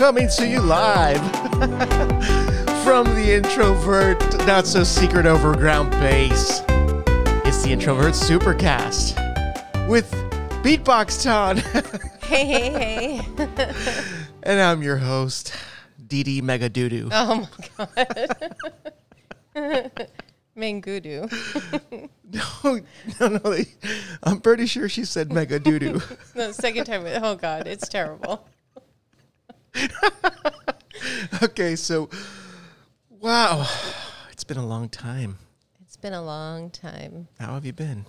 coming to you live from the introvert, not so secret overground base. It's the introvert supercast with Beatbox Ton, Hey, hey, hey. and I'm your host, DD Mega Doodoo. Oh my god. Mangudu. No, no, no. I'm pretty sure she said Mega Doodoo. The second time, oh god, it's terrible. okay, so wow, it's been a long time. It's been a long time. How have you been?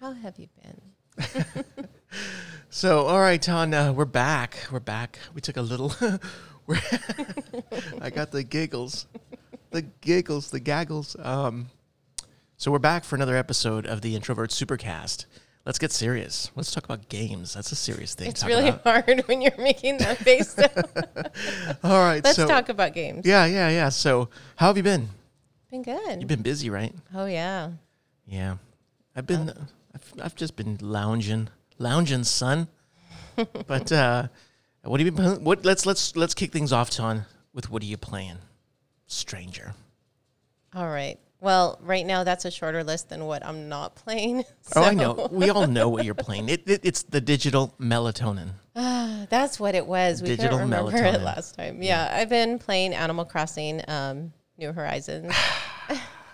How have you been? So, all right, Ton, uh, we're back. We're back. We took a little. I got the giggles, the giggles, the gaggles. Um, so we're back for another episode of the Introvert Supercast. Let's get serious. Let's talk about games. That's a serious thing. to It's really about. hard when you're making that face. All right. Let's so, talk about games. Yeah, yeah, yeah. So, how have you been? Been good. You've been busy, right? oh yeah. Yeah, I've been. I've, I've just been lounging, lounging, son. but uh, what have you been? What? Let's let's let's kick things off, Ton. With what are you playing, Stranger? All right. Well, right now that's a shorter list than what I'm not playing. Oh, I know. We all know what you're playing. It, it it's the digital melatonin. That's what it was. We Digital couldn't remember melatonin. it last time. Yeah, I've been playing Animal Crossing, um, New Horizons,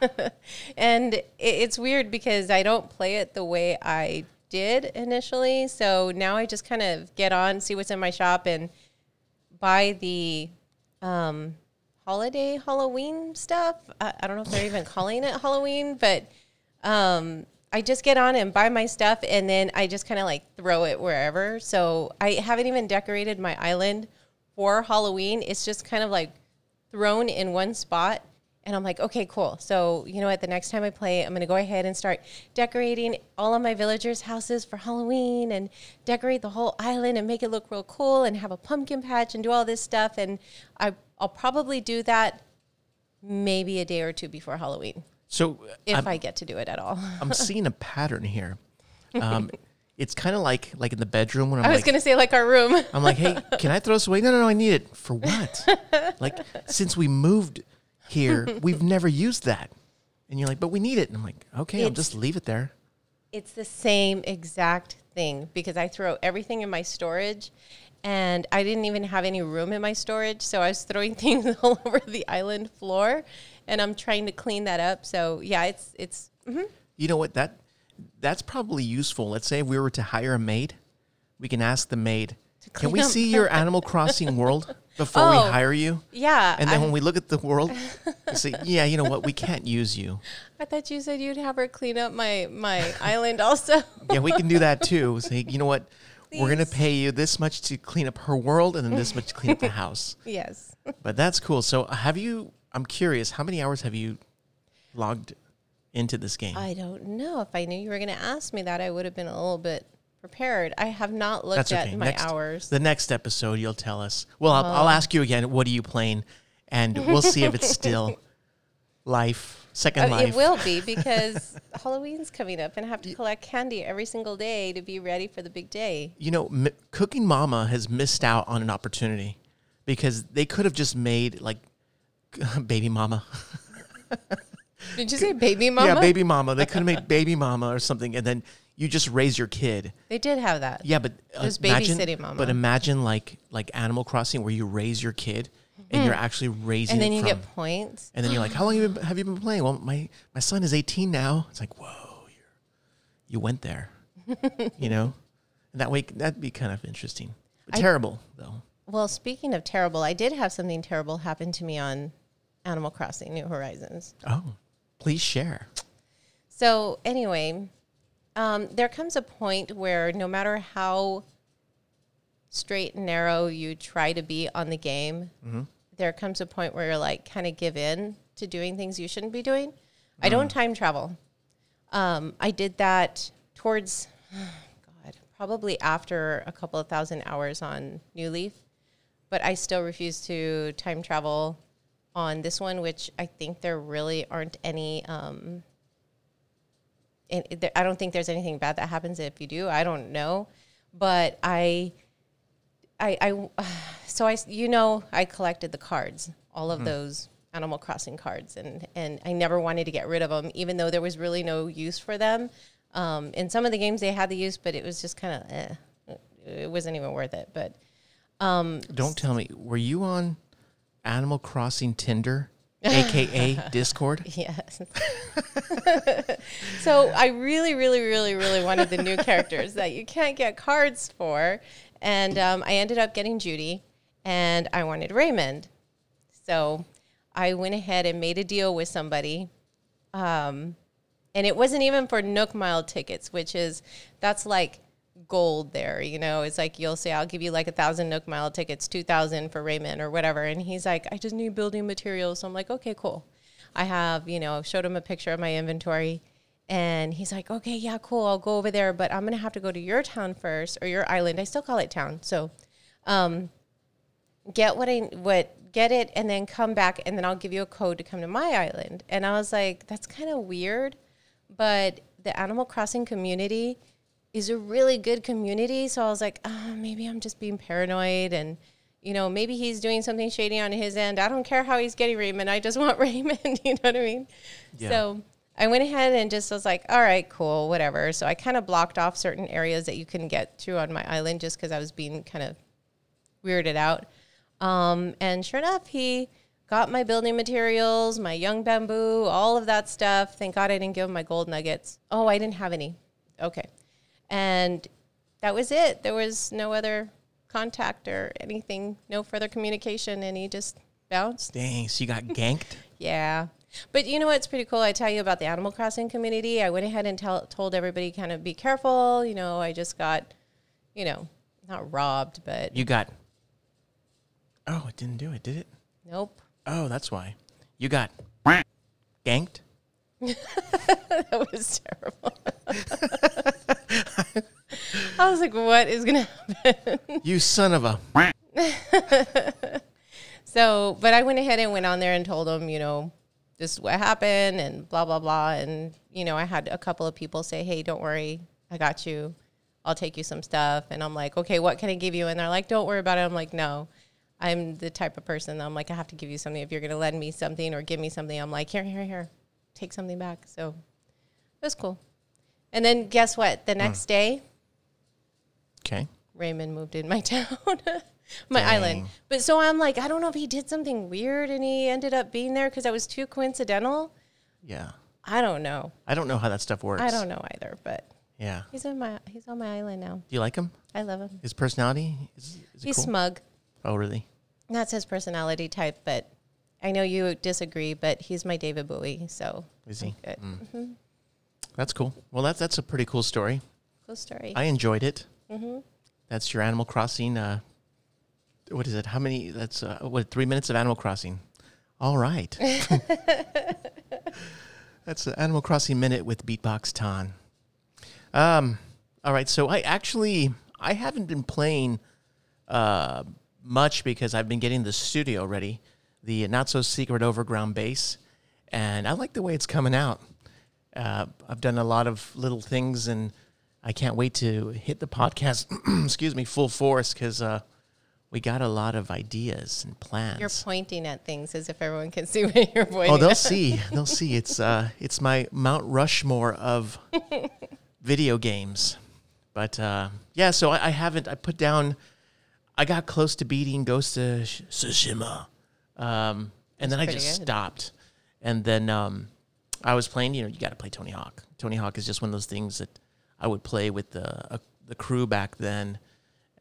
and it, it's weird because I don't play it the way I did initially. So now I just kind of get on, see what's in my shop, and buy the um, holiday Halloween stuff. I, I don't know if they're even calling it Halloween, but um, I just get on and buy my stuff, and then I just kind of like throw it wherever. So I haven't even decorated my island for Halloween. It's just kind of like thrown in one spot. And I'm like, okay, cool. So, you know what? The next time I play, I'm going to go ahead and start decorating all of my villagers' houses for Halloween and decorate the whole island and make it look real cool and have a pumpkin patch and do all this stuff. And I, I'll probably do that maybe a day or two before Halloween So if I'm, i get to do it at all. I'm seeing a pattern here. Um, it's kind of like like in the bedroom when I'm I was like, gonna say like our room. I'm like, hey, can I throw this away? No, no, no, I need it for what? like since we moved here, we've never used that. And you're like, but we need it. And I'm like, okay, I'll just leave it there. It's the same exact thing because I throw everything in my storage and I didn't even have any room in my storage. So I was throwing things all over the island floor and I'm trying to clean that up. So yeah, it's it's mm-hmm. You know what? That that's probably useful. Let's say if we were to hire a maid, we can ask the maid, "Can we up." see your Animal Crossing world before we Oh, hire you?" yeah. And then I, when we look at the world, we say, "Yeah, you know what? We can't use you." I thought you said you'd have her clean up my my island also. Yeah, we can do that too. Say, you know what? We're gonna pay you this much to clean up her world, and then this much to clean up the house. yes. But that's cool. So, have you? I'm curious. How many hours have you logged into this game? I don't know. If I knew you were going to ask me that, I would have been a little bit prepared. I have not looked That's at okay. my next, hours. The next episode, you'll tell us. Well, I'll, I'll oh. ask you again. What are you playing? And we'll see if it's still life, second Uh, life. it will be because Halloween's coming up, and I have to collect candy every single day to be ready for the big day. You know, M- Cooking Mama has missed out on an opportunity because they could have just made like Baby Mama. Did you say baby mama? Yeah, Baby Mama. They could have made Baby Mama or something, and then you just raise your kid. They did have that. Yeah, but uh, was imagine, babysitting mama. But imagine like like Animal Crossing where you raise your kid and you're actually raising and then you from, get points. and then you're like, how long have you been, have you been playing? Well, my my son is 18 now. It's like, whoa, you're, you went there, you know, and that way that'd be kind of interesting. I- terrible though. Well, speaking of terrible, I did have something terrible happen to me on Animal Crossing New Horizons. Oh, please share. So anyway, um, there comes a point where no matter how straight and narrow you try to be on the game, there comes a point where you're like kind of give in to doing things you shouldn't be doing. I don't time travel. Um, I did that towards God, probably after a couple of thousand hours on New Leaf, but I still refuse to time travel on this one, which I think there really aren't any. Um, and it- there- I don't think there's anything bad that happens if you do. I don't know, but I I, I, so I, you know, I collected the cards, all of those Animal Crossing cards, and and I never wanted to get rid of them, even though there was really no use for them. Um, in some of the games they had the use, but it was just kind of, eh, it wasn't even worth it. But Don't tell me. Were you on Animal Crossing Tinder, aka Discord? Yes. so I really, really, really, really wanted the new characters that you can't get cards for. And um, I ended up getting Judy and I wanted Raymond. So I went ahead and made a deal with somebody. Um, and it wasn't even for Nook Mile tickets, which is, that's like gold there. You know, it's like you'll say, I'll give you like a thousand Nook Mile tickets, 2,000 for Raymond or whatever. And he's like, I just need building materials. So I'm like, okay, cool. I have, you know, showed him a picture of my inventory. And he's like, okay, yeah, cool. I'll go over there, but I'm going to have to go to your town first or your island. I still call it town. So, um, get what I, what, get it and then come back and then I'll give you a code to come to my island. And I was like, that's kind of weird. But the Animal Crossing community is a really good community. So I was like, ah, maybe I'm just being paranoid and, you know, maybe he's doing something shady on his end. I don't care how he's getting Raymond. I just want Raymond. you know what I mean? Yeah. So I went ahead and just was like, all right, cool, whatever. So I kind of blocked off certain areas that you couldn't get through on my island just because I was being kind of weirded out. Um, and sure enough, he got my building materials, my young bamboo, all of that stuff. Thank God I didn't give him my gold nuggets. Oh, I didn't have any. Okay. And that was it. There was no other contact or anything, no further communication. And he just bounced. Dang, so you got ganked? Yeah. But you know what's pretty cool? I tell you about the Animal Crossing community. I went ahead and tell, told everybody kind of be careful. You know, I just got, you know, not robbed, but You got. Oh, it didn't do it, did it? nope. Oh, that's why. You got ganked? That was terrible. I was like, what is going to happen? You son of a. So, but I went ahead and went on there and told them, you know, this is what happened and blah, blah, blah. And, you know, I had a couple of people say, hey, don't worry. I got you. I'll take you some stuff. And I'm like, okay, what can I give you? And they're like, don't worry about it. I'm like, no. I'm the type of person that I'm like, I have to give you something. If you're going to lend me something or give me something, I'm like, here, here, here, take something back. So it was cool. And then guess what? The hmm. next day, Okay. Raymond moved in my town, my island. But so I'm like, I don't know if he did something weird and he ended up being there because that was too coincidental. Yeah. I don't know. I don't know how that stuff works. I don't know either, but Yeah. he's in my he's on my island now. Do you like him? I love him. His personality? Is, is He's cool? smug. Oh, really? That's his personality type, but I know you disagree, but he's my David Bowie, so Is he? good. Mm. That's cool. Well, that's that's a pretty cool story. Cool story. I enjoyed it. mm-hmm. That's your Animal Crossing. Uh, what is it? How many? That's uh, what? Three minutes of Animal Crossing. All right. that's the Animal Crossing minute with Beatbox Ton. Um. All right. So I actually I haven't been playing uh, much because I've been getting the studio ready, the not so secret overground base, and I like the way it's coming out. Uh, I've done a lot of little things, and I can't wait to hit the podcast. excuse me, full force because uh, we got a lot of ideas and plans. You're pointing at things as if everyone can see what you're pointing Oh, they'll at. see. They'll see. It's uh, it's my Mount Rushmore of video games. But uh, yeah, so I, I haven't. I put down. I got close to beating Ghost of Tsushima, um, and then I just good. stopped. And then um, I was playing. You know, you got to play Tony Hawk. Tony Hawk is just one of those things that I would play with the uh, the crew back then,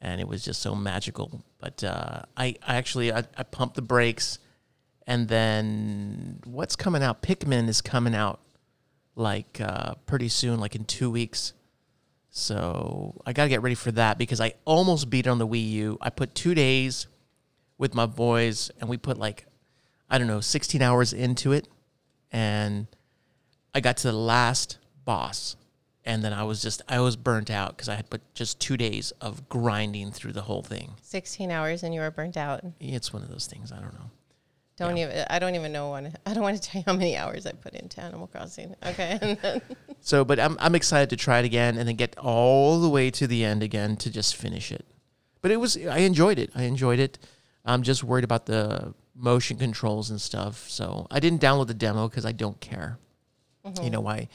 and it was just so magical. But uh, I, I actually I, I pumped the brakes, and then what's coming out? Pikmin is coming out like uh, pretty soon, like in two weeks. So I gotta get ready for that because I almost beat it on the Wii U. I put two days with my boys, and we put like I don't know, 16 hours into it, and I got to the last boss, and then I was just I was burnt out because I had put just two days of grinding through the whole thing. 16 hours and you were burnt out. It's one of those things. I don't know. Don't even. I don't even know when. I don't want to tell you how many hours I put into Animal Crossing. Okay. So, but I'm I'm excited to try it again and then get all the way to the end again to just finish it. but it was I enjoyed it. I enjoyed it. I'm just worried about the motion controls and stuff. So I didn't download the demo because I don't care. You mm-hmm. know why? I,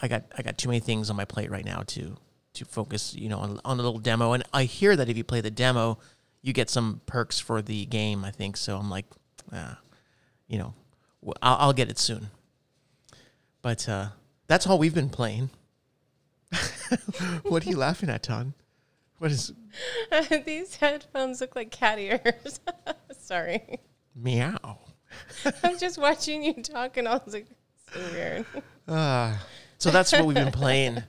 I got I got too many things on my plate right now to to focus. You know on on a little demo. And I hear that if you play the demo, you get some perks for the game. I think so. I'm like, ah, you know, I'll, I'll get it soon. But uh, that's all we've been playing. what are you laughing at, Ton? What is These headphones look like cat ears. Sorry. meow? I'm just watching you talk and I was like, so weird. Uh, so that's what we've been playing.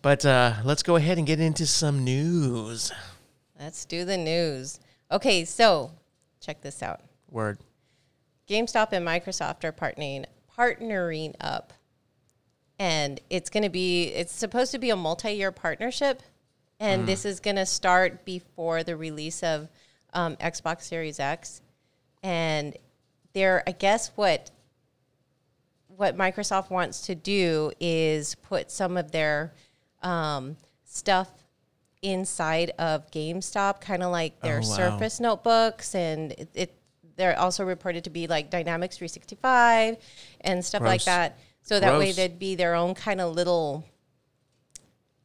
But uh, let's go ahead and get into some news. Let's do the news. Okay, so check this out. Word. GameStop and Microsoft are partnering partnering up. And it's going to be it's supposed to be a multi-year partnership and this is going to start before the release of um, Xbox Series X. And there I guess what what Microsoft wants to do is put some of their um, stuff inside of GameStop, kind of like their Oh, wow. Surface notebooks, and it, it they're also reported to be like Dynamics 365 and stuff like that. So that way they'd be their own kind of little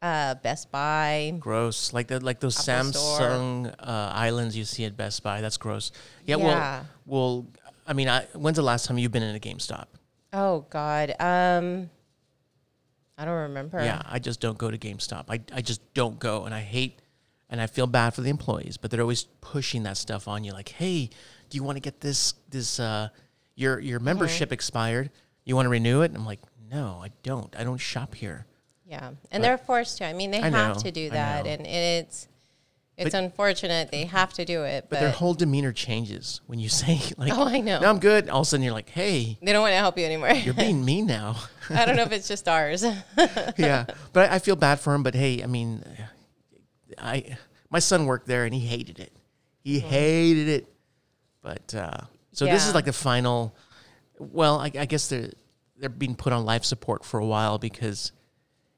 uh, Best Buy. Gross. Like the, like those Apple Samsung uh, islands you see at Best Buy. That's gross. Yeah. Yeah. Well, well. I mean, I, when's the last time you've been in a GameStop? Oh God, um, I don't remember. Yeah, I just don't go to GameStop. I, I just don't go, and I hate, and I feel bad for the employees, but they're always pushing that stuff on you. Like, hey, do you want to get this this uh your your membership expired? You want to renew it? And I'm like, no, I don't. I don't shop here. Yeah, and they're forced to. I mean, they I have know, to do that, and it's it's But- unfortunate they have to do it. But But, their whole demeanor changes when you say like, Oh, I know. No, I'm good. All of a sudden, you're like, hey, they don't want to help you anymore. you're being mean now. I don't know if it's just ours. yeah, but I, I feel bad for him. But hey, I mean, I my son worked there and he hated it. He hated it. But uh, so this is like the final. Well, I, I guess they're they're being put on life support for a while because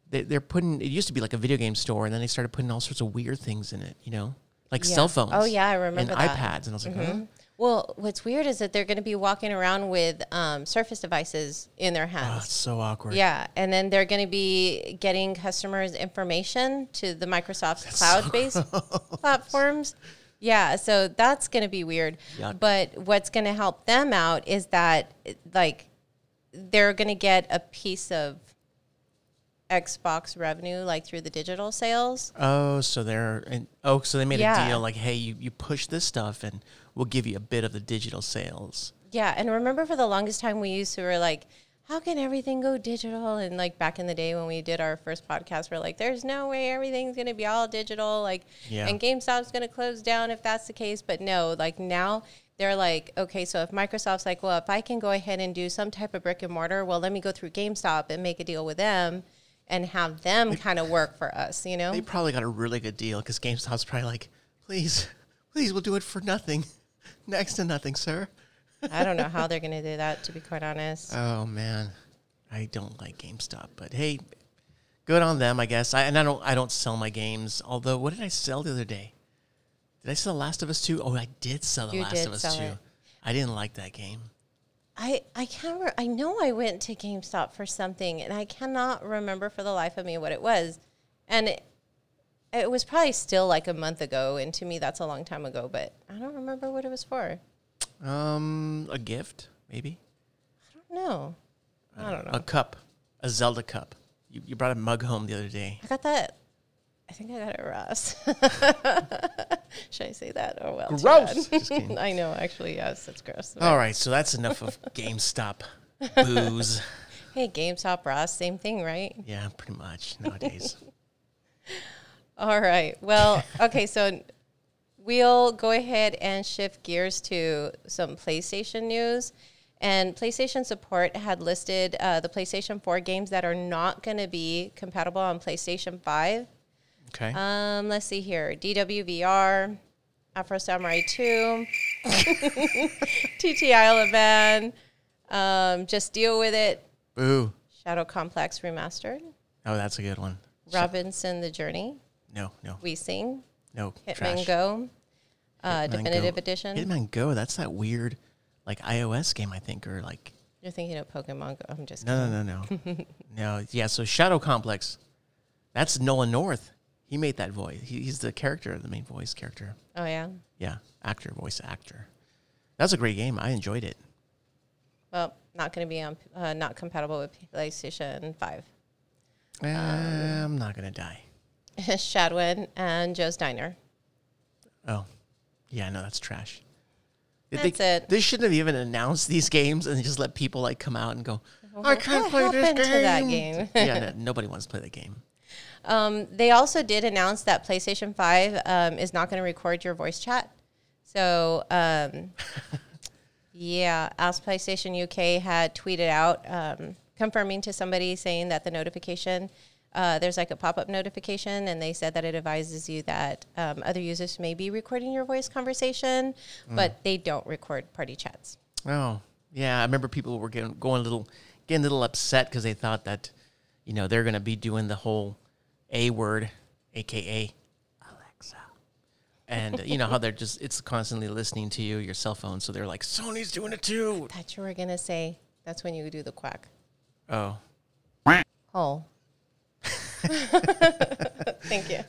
they, they're putting. It used to be like a video game store, and then they started putting all sorts of weird things in it. You know, like Yeah. cell phones. Oh, yeah, I and remember that. Mm-hmm. iPads, and I was like, huh? well, what's weird is that they're going to be walking around with um, Surface devices in their Oh, hands. it's so awkward. Yeah, and then they're going to be getting customers' information to the Microsoft cloud-based platforms. Yeah, so that's going to be weird. Yuck. But what's going to help them out is that like they're going to get a piece of Xbox revenue like through the digital sales. Oh, so they're and oh, so they made Yeah. a deal like, hey, you, you push this stuff, and we'll give you a bit of the digital sales. Yeah, and remember for the longest time we used to were like, how can everything go digital? And like back in the day when we did our first podcast, we're like, there's no way everything's gonna be all digital. Like, Yeah. and GameStop's gonna close down if that's the case. But no, like now they're like, okay, so if Microsoft's like, well, if I can go ahead and do some type of brick and mortar, well, let me go through GameStop and make a deal with them and have them kind of work for us, you know? They probably got a really good deal because GameStop's probably like, please, please, we'll do it for nothing, next to nothing, sir. I don't know how they're gonna do that, to be quite honest. Oh man, I don't like GameStop, but hey, good on them, I guess. I, and I don't, I don't sell my games. Although, what did I sell the other day? Did I sell The Last of Us Two? Oh, I did sell The You Last of Us sell Two. it. I didn't like that game. I I can't. Re- I know I went to GameStop for something, and I cannot remember for the life of me what it was. And it, it was probably still like a month ago, and to me that's a long time ago. But I don't remember what it was for. Um, a gift, maybe. I don't know. I don't know. A cup, a Zelda cup. You, you brought a mug home the other day. I got that. I think I got it Ross. Should I say that? Oh well. Gross. I know. Actually, yes, it's gross. All right, so that's enough of GameStop booze. Hey, GameStop, Ross, same thing, right? Yeah, pretty much nowadays. All right. Well, okay, so we'll go ahead and shift gears to some PlayStation news. And PlayStation support had listed uh, the PlayStation 4 games that are not going to be compatible on PlayStation 5. Okay. Um, let's see here DWVR, Afro Samurai 2, TTI Levan, um, Just Deal With It, Boo. Shadow Complex Remastered, Oh, that's a good one. Robinson the Journey, No, no, We Sing, No, Hitman trash. Go, uh, Hitman Definitive Go. Edition. Hitman Go. That's that weird, like iOS game, I think, or like You're thinking of Pokemon Go. I'm just no, no, no, no, no. Yeah. So Shadow Complex. That's Nolan North. He made that voice. He, he's the character, the main voice character. Oh yeah. Yeah, actor, voice actor. That's a great game. I enjoyed it. Well, not going to be on. Uh, not compatible with PlayStation Five. Eh, I'm not gonna die. Shadwen and Joe's Diner. Oh, yeah, no, that's trash. That's they, it. They shouldn't have even announced these games and just let people like come out and go. I can't play this game. to that game? yeah, no, nobody wants to play the game. Um, they also did announce that PlayStation 5 um, is not going to record your voice chat. So, um, yeah, Ask PlayStation UK had tweeted out um, confirming to somebody saying that the notification, uh, there's like a pop up notification, and they said that it advises you that um, other users may be recording your voice conversation, but they don't record party chats. Oh, yeah. I remember people were getting going a little, getting a little upset because they thought that, you know, they're going to be doing the whole A word, aka Alexa, and you know how they're just it's constantly listening to you, your cell phone. So they're like, Sony's doing it too. Thought you were going to say that's when you do the quack. Oh, Oh. Thank you.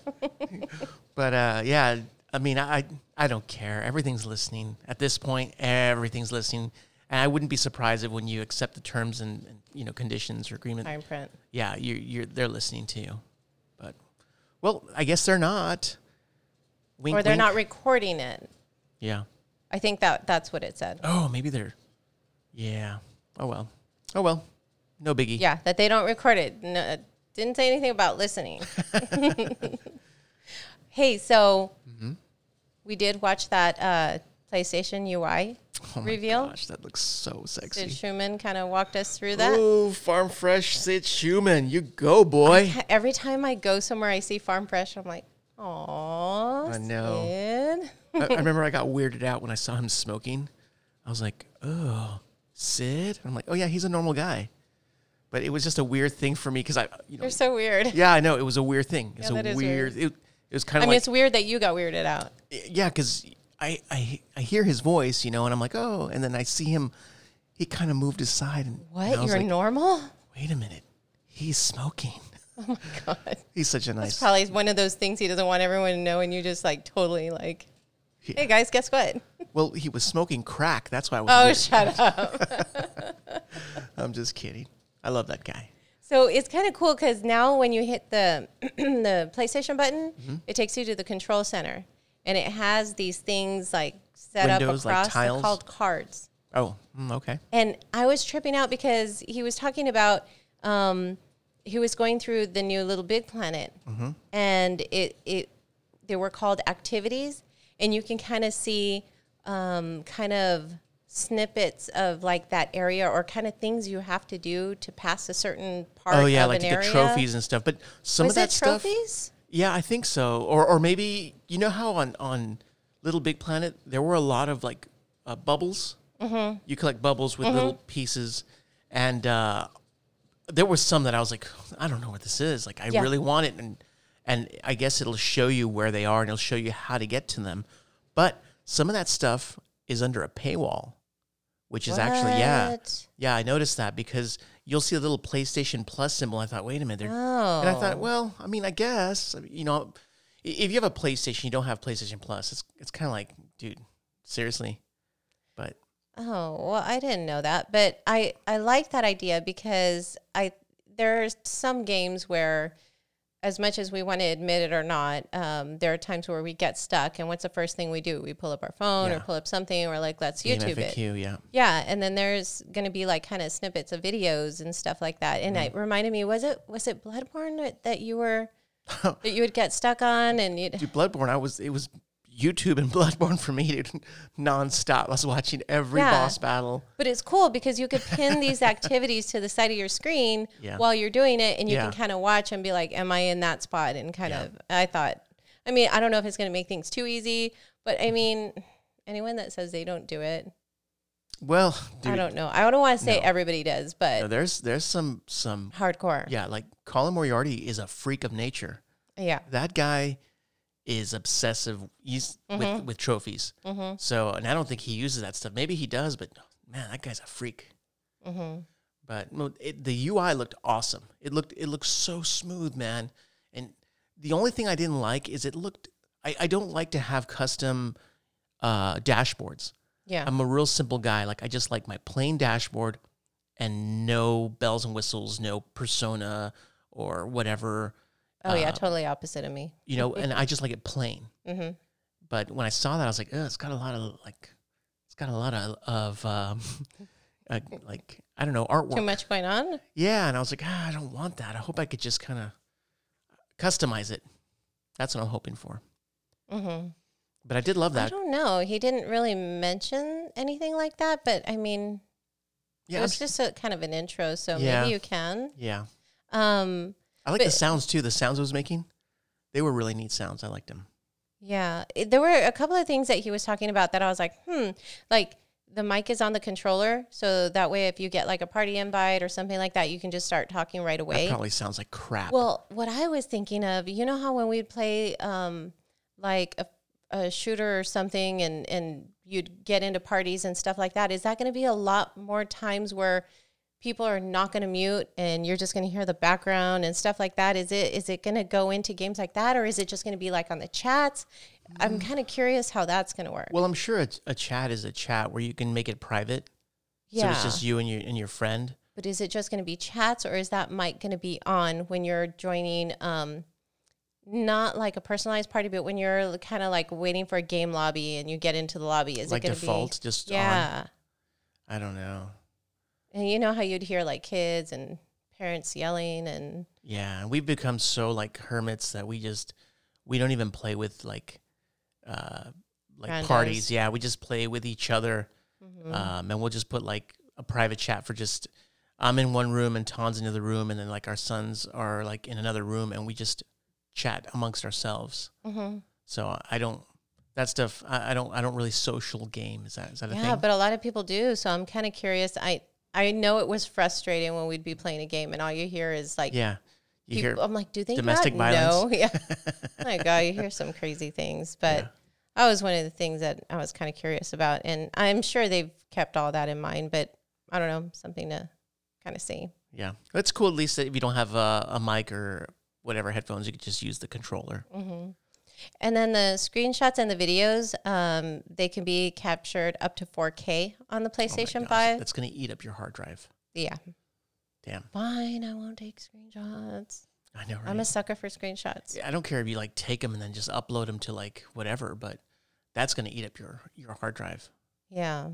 But uh, yeah, I mean, I I don't care. Everything's listening at this point. Everything's listening, and I wouldn't be surprised if when you accept the terms and, and you know conditions or agreement, Fine print. yeah, you you're they're listening to you. Well, I guess they're not. Wink, or they're wink. not recording it. Yeah. I think that that's what it said. Oh, maybe they're. Yeah. Oh well. Oh well. No biggie. Yeah, that they don't record it. No, didn't say anything about listening. hey, so Mm-hmm. we did watch that uh, PlayStation UI Oh reveal. gosh, that looks so Sid sexy. Shuman kind of walked us through that. Oh, Farm Fresh Sid Shuman, you go, boy. Every time I go somewhere, I see Farm Fresh. I'm like, oh, I know. Sid. I, I remember I got weirded out when I saw him smoking. I was like, "Oh, Sid." I'm like, "Oh yeah, he's a normal guy," but it was just a weird thing for me because I, uh, you know, You're so weird. yeah, I know it was a weird thing. It's Yeah, a weird. weird. It, it was kind of. I mean, like, it's weird that you got weirded out. yeah, because I, I I hear his voice, you know, and I'm like, "Oh," and then I see him. He kind of moved aside and What? and I was You're like, normal? Wait a minute, he's smoking. Oh my god. He's such a nice. Probably one of those things he doesn't want everyone to know, and you just like totally like, Yeah. hey guys, guess what? well, he was smoking crack. That's why I was. Oh, weird. shut up. I'm just kidding. I love that guy. So it's kind of cool because now when you hit the the PlayStation button, Mm-hmm. it takes you to the control center, and it has these things like set Windows, up across. They're tiles? called cards. Oh, mm, okay. And I was tripping out because he was talking about um, he was going through the new Little Big Planet, Mm-hmm. and it it they were called activities, and you can kind of see um, kind of snippets of like that area or kind of things you have to do to pass a certain part. Oh yeah, like the area. trophies and stuff. But some Was of that it stuff. Yeah, I think so. Or or maybe you know how on on Little Big Planet there were a lot of like uh, bubbles. Mm-hmm. You collect bubbles with little pieces, and uh, there was some that I was like, I don't know what this is. Like I Yeah. really want it, and and I guess it'll show you where they are, and it'll show you how to get to them. But some of that stuff is under a paywall, which is actually yeah. Yeah, I noticed that because you'll see a little PlayStation Plus symbol. I thought, wait a minute, they're, and I Oh. thought, well, I mean, I guess you know, if you have a PlayStation, you don't have PlayStation Plus. It's it's kind of like, dude, seriously. But Oh, well, I didn't know that, but I I like that idea because I there's some games where as much as we want to admit it or not, um, there are times where we get stuck and what's the first thing we do? We pull up our phone Yeah. or pull up something or like let's YouTube it. Yeah, Yeah, and then there's going to be like kind of snippets of videos and stuff like that. And Mm-hmm. it reminded me was it was it Bloodborne that, that you were that you would get stuck on and you'd dude, Bloodborne. I was it was YouTube and Bloodborne for me, dude, nonstop. I was watching every Yeah. boss battle. But it's cool because you could pin these activities to the side of your screen Yeah. while you're doing it, and you Yeah. can kind of watch and be like, "Am I in that spot?" And kind of, I thought, I mean, I don't know if it's going to make things too easy, but I mean, anyone that says they don't do it, Well, dude, I don't know. I don't want to say No. everybody does, but no, there's there's some some hardcore. yeah, like Colin Moriarty is a freak of nature. Yeah. that guy is obsessive he's Mm-hmm. with with trophies. So, and I don't think he uses that stuff. Maybe he does, but man, that guy's a freak. Mm-hmm. But no, it, the UI looked awesome. It looked it looked so smooth, man. And the only thing I didn't like is it looked. I, I don't like to have custom uh, dashboards. Yeah. I'm a real simple guy. Like I just like my plain dashboard and no bells and whistles, no persona or whatever. Oh yeah, uh, totally opposite of me. You know, and I just like it plain. Mm-hmm. But when I saw that, I was like, oh, it's got a lot of like, it's got a lot of of um, uh, like I don't know artwork. Too much going on. Yeah, and I was like, ah, I don't want that. I hope I could just kind of customize it. That's what I'm hoping for. Mm-hmm. But I did love that. I don't know. He didn't really mention anything like that, but I mean, Yeah, it was just a kind of an intro, so Yeah. maybe you can. yeah. Um, I like the sounds too. The sounds I was making, they were really neat sounds. I liked them. yeah, it- there were a couple of things that he was talking about that I was like, hmm, like the mic is on the controller, so that way if you get like a party invite or something like that, you can just start talking right That away. probably sounds like crap. Well, what I was thinking of, you know how when we'd play um, like a, a shooter or something and, and you'd get into parties and stuff like that, is that going to be a lot more times where people are not going to mute and you're just going to hear the background and stuff like that? Is it is it going to go into games like that or is it just going to be like on the chats? I'm kind of curious how that's going to work. well, I'm sure a, a chat is a chat where you can make it private. yeah. So it's just you and your and your friend. But is it just going to be chats or is that mic going to be on when you're joining um not like a personalized party but when you're kind of like waiting for a game lobby and you get into the lobby is like it going to default, just Yeah. on. I don't know. And you know how you'd hear like kids and parents yelling and Yeah, and we've become so like hermits that we just we don't even play with like uh like parties. Yeah, we just play with each other. Mm-hmm. Um and we'll just put like a private chat for just I'm in one room and Ton's in the other room and then like our sons are like in another room and we just chat amongst ourselves. Mhm. So I don't that stuff I, I don't I don't really social game. Is that is that a yeah, thing? but a lot of people do. So I'm kind of curious. I I know it was frustrating when we'd be playing a game and all you hear is like yeah. You people, hear I'm like, do they domestic not know? violence? Yeah. my God, you hear some crazy things, but Yeah. that was one of the things that I was kind of curious about, and I'm sure they've kept all that in mind. But I don't know, something to kind of see. Yeah, that's cool. At least that if you don't have a, a mic or whatever headphones, you could just use the controller. hmm And then the screenshots and the videos, um, they can be captured up to 4K on the Oh PlayStation gosh, 5. That's gonna eat up your hard drive. Yeah, Damn, fine. I won't take screenshots. I know. Right? I'm a sucker for screenshots. I don't care if you like take them and then just upload them to like whatever, but that's gonna eat up your your hard drive. Yeah.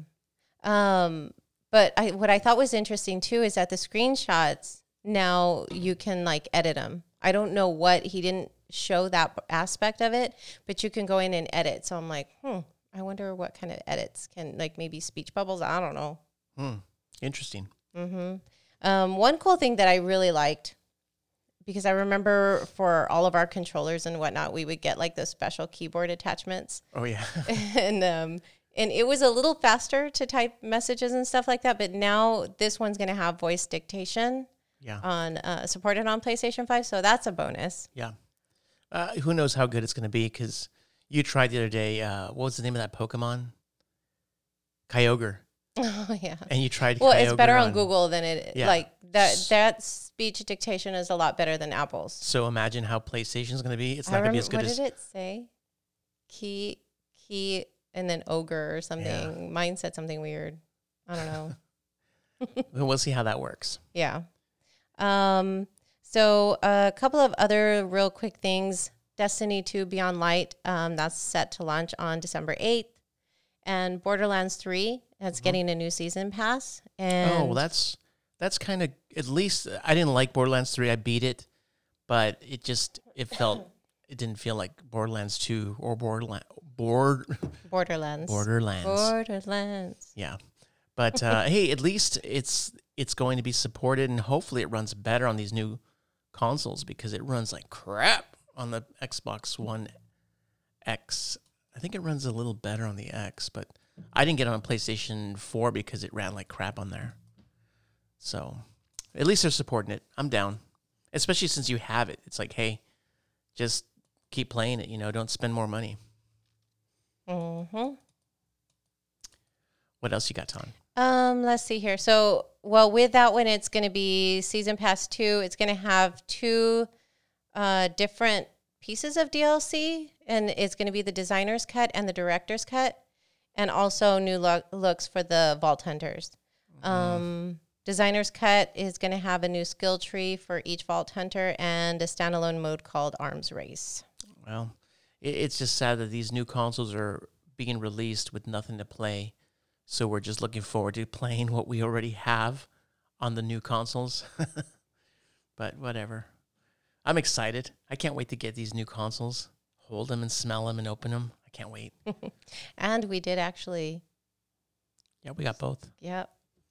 Um, but I, what I thought was interesting too is that the screenshots now you can like edit them. I don't know what he didn't show that aspect of it, but you can go in and edit. So I'm like, hmm, I wonder what kind of edits can like maybe speech bubbles. I don't know. Hmm. Interesting. hmm Um, one cool thing that I really liked because I remember for all of our controllers and whatnot, we would get like those special keyboard attachments Oh yeah. and um and it was a little faster to type messages and stuff like that but now this one's going to have voice dictation yeah. on uh, supported on playstation 5 so that's a bonus Yeah. Uh, who knows how good it's gonna be? Because you tried the other day. Uh, what was the name of that Pokemon? Kyogre. oh yeah And you tried. well it's better on google than it Yeah. like that that speech dictation is a lot better than apple's So imagine how PlayStation's gonna be. It's not gonna be as good what as. did it say key key and then ogre or something mine said something weird i don't know We'll see how that works. Yeah. Um, so a couple of other real quick things. Destiny 2 Beyond Light, um, that's set to launch on December 8th. And Borderlands 3, that's getting a new season pass. And Mm-hmm. Oh, well, that's that's kind of at least I didn't like Borderlands three. I beat it, but it just it felt it didn't feel like Borderlands two or Borderland board Borderlands. Borderlands. Borderlands. yeah, but uh, hey, at least it's it's going to be supported, and hopefully it runs better on these new consoles because it runs like crap on the Xbox One X. I think it runs a little better on the X, but I didn't get it on PlayStation 4 because it ran like crap on there. So at least they're supporting it. I'm down. Especially since you have it. It's like, hey, just keep playing it. You know, don't spend more money. Mm-hmm. What else you got, Ton? Um, let's see here. So, well, with that one, it's going to be season pass two. It's going to have two uh, different pieces of DLC, and it's going to be the designer's cut and the director's cut, and also new lo- looks for the Vault Hunters. Um, designer's cut is going to have a new skill tree for each Vault Hunter and a standalone mode called Arms Race. Well, it, it's just sad that these new consoles are being released with nothing to play. So we're just looking forward to playing what we already have on the new consoles. but whatever. I'm excited. I can't wait to get these new consoles, hold them and smell them and open them. I can't wait. And we did actually, Yeah, we got both. yep,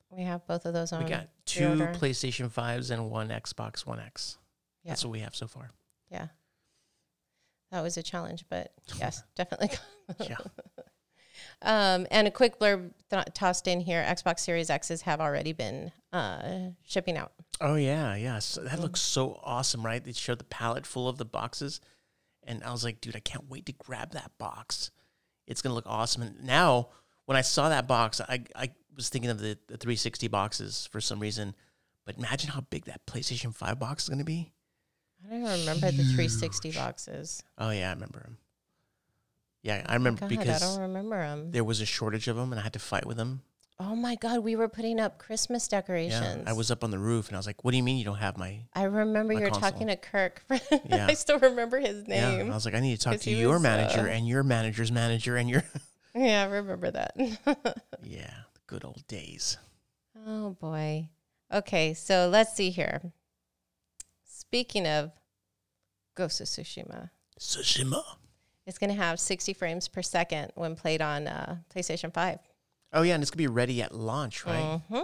we have both of those on. We got two pre-order. PlayStation 5s and one Xbox One X. Yeah. That's what we have so far. Yeah. That was a challenge, but yes, definitely. Yeah. Um, and a quick blurb th- tossed in here Xbox Series X's have already been uh, shipping out. Oh yeah, yeah. So that looks so awesome, right? They showed the palette full of the boxes, and I was like, dude, I can't wait to grab that box. It's gonna look awesome. And now, when I saw that box, I I was thinking of the, the 360 boxes for some reason. But imagine how big that PlayStation 5 box is gonna be. I don't even remember the 360 boxes. Oh yeah, I remember them. Yeah, I remember God, I because don't remember them. there was a shortage of them, and I had to fight with them. Oh my God, we were putting up Christmas decorations. Yeah, I was up on the roof, and I was like, "What do you mean you don't have my?" I remember my you were console. talking to Kirk. Yeah. I still remember his name. Yeah. I was like, "I need to talk to your manager uh, and your manager's manager and your." Yeah, I remember that. yeah, the good old days. Oh boy. Okay, so let's see here. Speaking of Ghost of Tsushima, Tsushima. It's going to have 60 frames per second when played on uh, PlayStation 5. Oh yeah, and it's gonna be ready at launch, right? Mhm.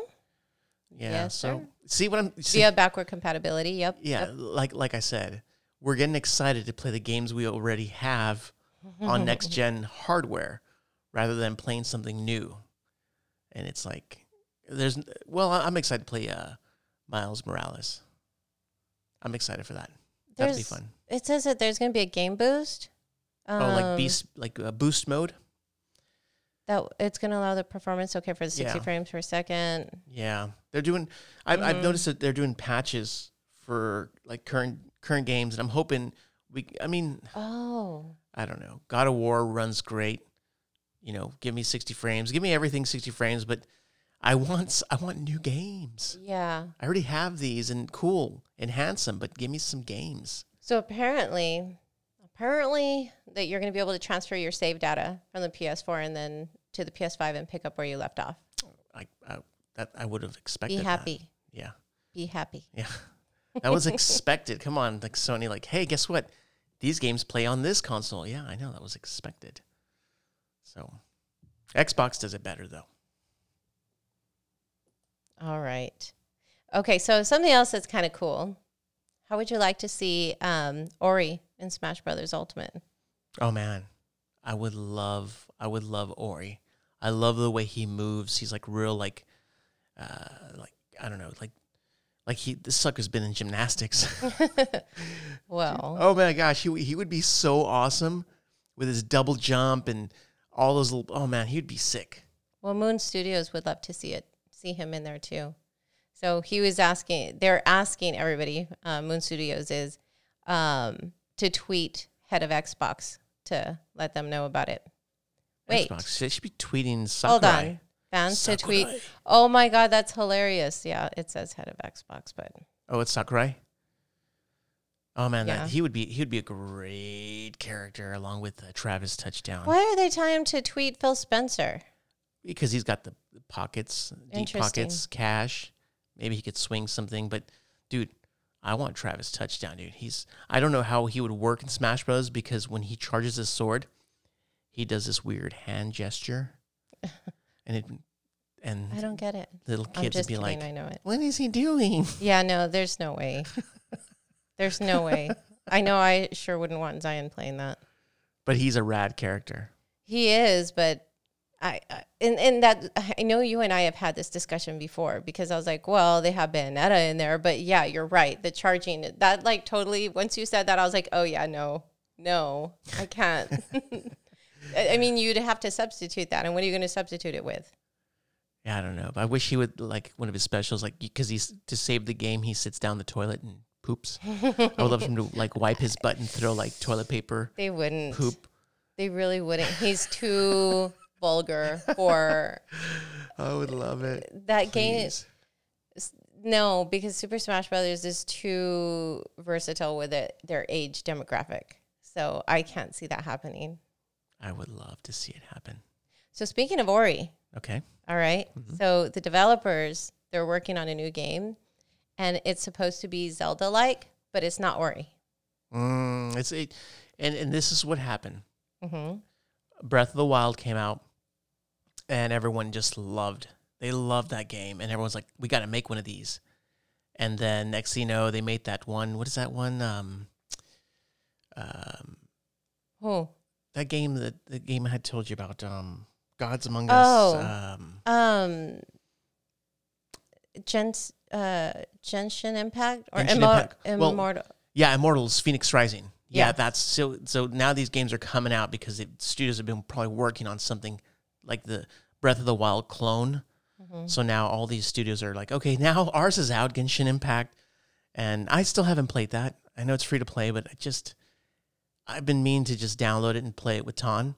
Yeah. Yes, so sir. see what I'm. See, Via backward compatibility. Yep. yeah, Yep. like like I said, we're getting excited to play the games we already have on next gen hardware, rather than playing something new. And it's like, there's well, I'm excited to play uh, Miles Morales. I'm excited for that. That'll be fun. It says that there's going to be a game boost. Oh, like Um, beast, like uh, boost mode. That it's going to allow the performance okay for the 60 Yeah. frames per second. Yeah, they're doing. I've, I've Mhm. noticed that they're doing patches for like current current games, and I'm hoping we. I mean, Oh. I don't know. God of War runs great. You know, give me 60 frames. Give me everything 60 frames, but I want I want new games. Yeah. I already have these and cool and handsome, but give me some games. So apparently, apparently that you're going to be able to transfer your save data from the PS4 and then to the PS5 and pick up where you left off. I, I that I would have expected. Be that. happy. Yeah, Be happy. yeah. That was expected. Come on, like Sony. Like, hey, guess what? These games play on this console. Yeah, I know that was expected. So, Xbox does it better though. All right. Okay, so something else that's kind of cool. How would you like to see um, Ori in Smash Brothers Ultimate? Oh man, I would love, I would love Ori. I love the way he moves. He's like real, like, uh, like I don't know, like, like he. This sucker's been in gymnastics. Well, oh my gosh, he he would be so awesome with his double jump and all those. Little, oh man, he'd be sick. well, Moon Studios would love to see it, see him in there too. So he was asking, they're asking everybody, uh, Moon Studios is um, to tweet head of Xbox to let them know about it. Wait, Xbox. They should be tweeting Sakurai. hold on. Fans to tweet. Oh my God, that's hilarious. Yeah, it says head of Xbox, but Oh, it's Sakurai. Oh man, Yeah. that, he would be he would be a great character along with uh, Travis Touchdown. why are they telling him to tweet Phil Spencer? because he's got the the pockets, deep Interesting. pockets, cash. Maybe he could swing something, but dude, I want Travis touchdown, dude. He's I don't know how he would work in Smash Bros. because when he charges his sword, he does this weird hand gesture, and it and I don't get it. little kids would be kidding. like, I know it. "What is he doing?" Yeah, no, there's no way. there's no way. I know I sure wouldn't want Zion playing that. But he's a rad character. He is, but I, I and, and that I know you and I have had this discussion before because I was like, well, they have Bayonetta in there, but yeah, you're right. The charging that like totally once you said that, I was like, oh yeah, no. no, I can't. I mean, you'd have to substitute that, and what are you going to substitute it with? Yeah, I don't know. But I wish he would like one of his specials, like because he's to save the game, he sits down the toilet and poops. I would love him to like wipe his butt and throw like toilet paper, They wouldn't. poop. They really wouldn't. He's too vulgar for I would love it. that game. Please. No, because Super Smash Brothers is too versatile with it, their age demographic. So I can't see that happening. I would love to see it happen. So speaking of Ori, Okay. all right, So the developers they're working on a new game, and it's supposed to be Zelda like, but it's not Ori. Mm, it's it, and and this is what happened. hmm Breath of the Wild came out, and everyone just loved. They loved that game, and everyone's like, "We got to make one of these." And then next thing you know, they made that one. What is that one? Um, um, Oh, that game that the game I had told you about. Um, Gods Among Oh. Us. Um, um, Gens, uh, Genshin Impact or Genshin Immor- Impact. Well, Immortal. yeah, Immortals: Phoenix Rising. Yeah, Yeah. that's so. So now these games are coming out because it, studios have been probably working on something like the Breath of the Wild clone. Mm-hmm. So now all these studios are like, okay, now ours is out, Genshin Impact, and I still haven't played that. I know it's free to play, but I just I've been meaning to just download it and play it with Ton.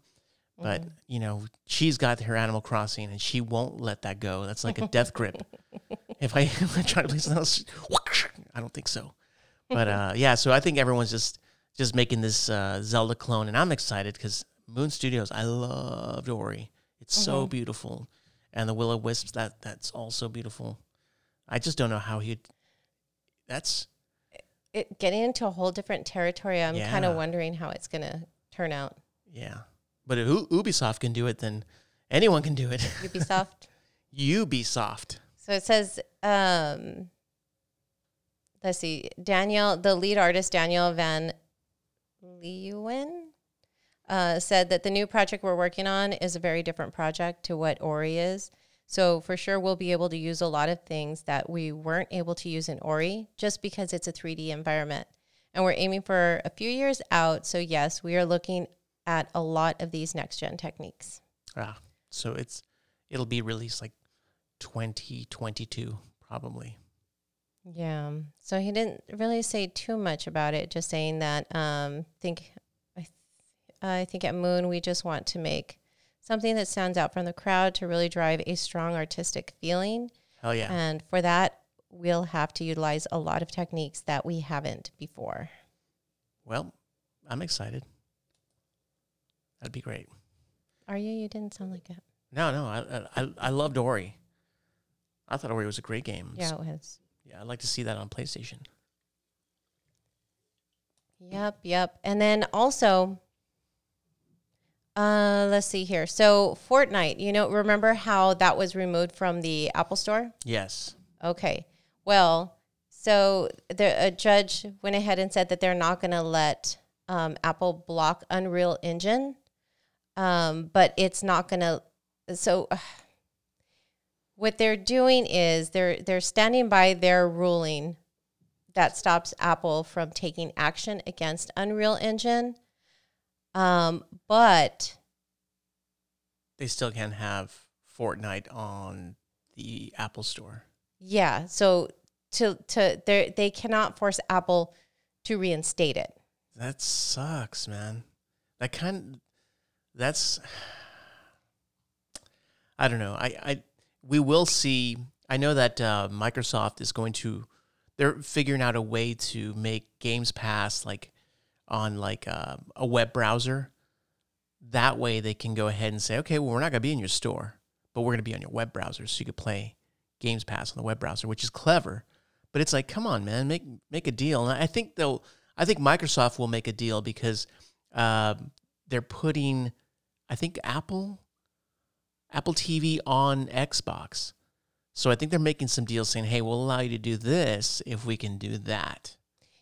But Mm-hmm. you know, she's got her Animal Crossing, and she won't let that go. That's like a death grip. if I, if I try to play something else, I don't think so. But uh, yeah, so I think everyone's just just making this uh, Zelda clone, and I'm excited because Moon Studios. I loved Ori. It's so beautiful, and the willow Wisps. That that's also beautiful. I just don't know how he. That's It, getting into a whole different territory, I'm kind of wondering how it's going to turn out. yeah. But if U- Ubisoft can do it, then anyone can do it. Ubisoft. Ubisoft. So it says, um, let's see, Daniel, the lead artist, Daniel Van Leeuwen, uh, said that the new project we're working on is a very different project to what Ori is. So for sure, we'll be able to use a lot of things that we weren't able to use in Ori just because it's a 3D environment. And we're aiming for a few years out. So yes, we are looking at a lot of these next gen techniques. Ah, so it's it'll be released like 2022 probably. Yeah. So he didn't really say too much about it, just saying that um think I think at Moon we just want to make something that stands out from the crowd to really drive a strong artistic feeling. Hell yeah. And for that we'll have to utilize a lot of techniques that we haven't before. Well, I'm excited. That'd be great. Are you? You didn't sound like it. No, no, I I, I loved Ori. I thought Ori was a great game. Yeah, it was. yeah, I'd like to see that on PlayStation. Yep, yep. And then also, uh, let's see here. So Fortnite, you know, remember how that was removed from the Apple Store? Yes. Okay. Well, so the a judge went ahead and said that they're not going to let um, Apple block Unreal Engine, um, but it's not going to. So what they're doing is they're they're standing by their ruling that stops Apple from taking action against Unreal Engine. Um, but They still can have Fortnite on the Apple Store. yeah, so to to they they cannot force Apple to reinstate it. That sucks, man. That kind that's I don't know. I I we will see I know that uh, Microsoft is going to they're figuring out a way to make Games Pass like on like uh, a web browser. That way they can go ahead and say, okay, well we're not going to be in your store, but we're going to be on your web browser so you could play Games Pass on the web browser, which is clever. But it's like, come on, man, make make a deal. And I think they'll I think Microsoft will make a deal because um, they're putting, I think Apple, Apple TV on Xbox. So I think they're making some deals saying, "Hey, we'll allow you to do this if we can do that."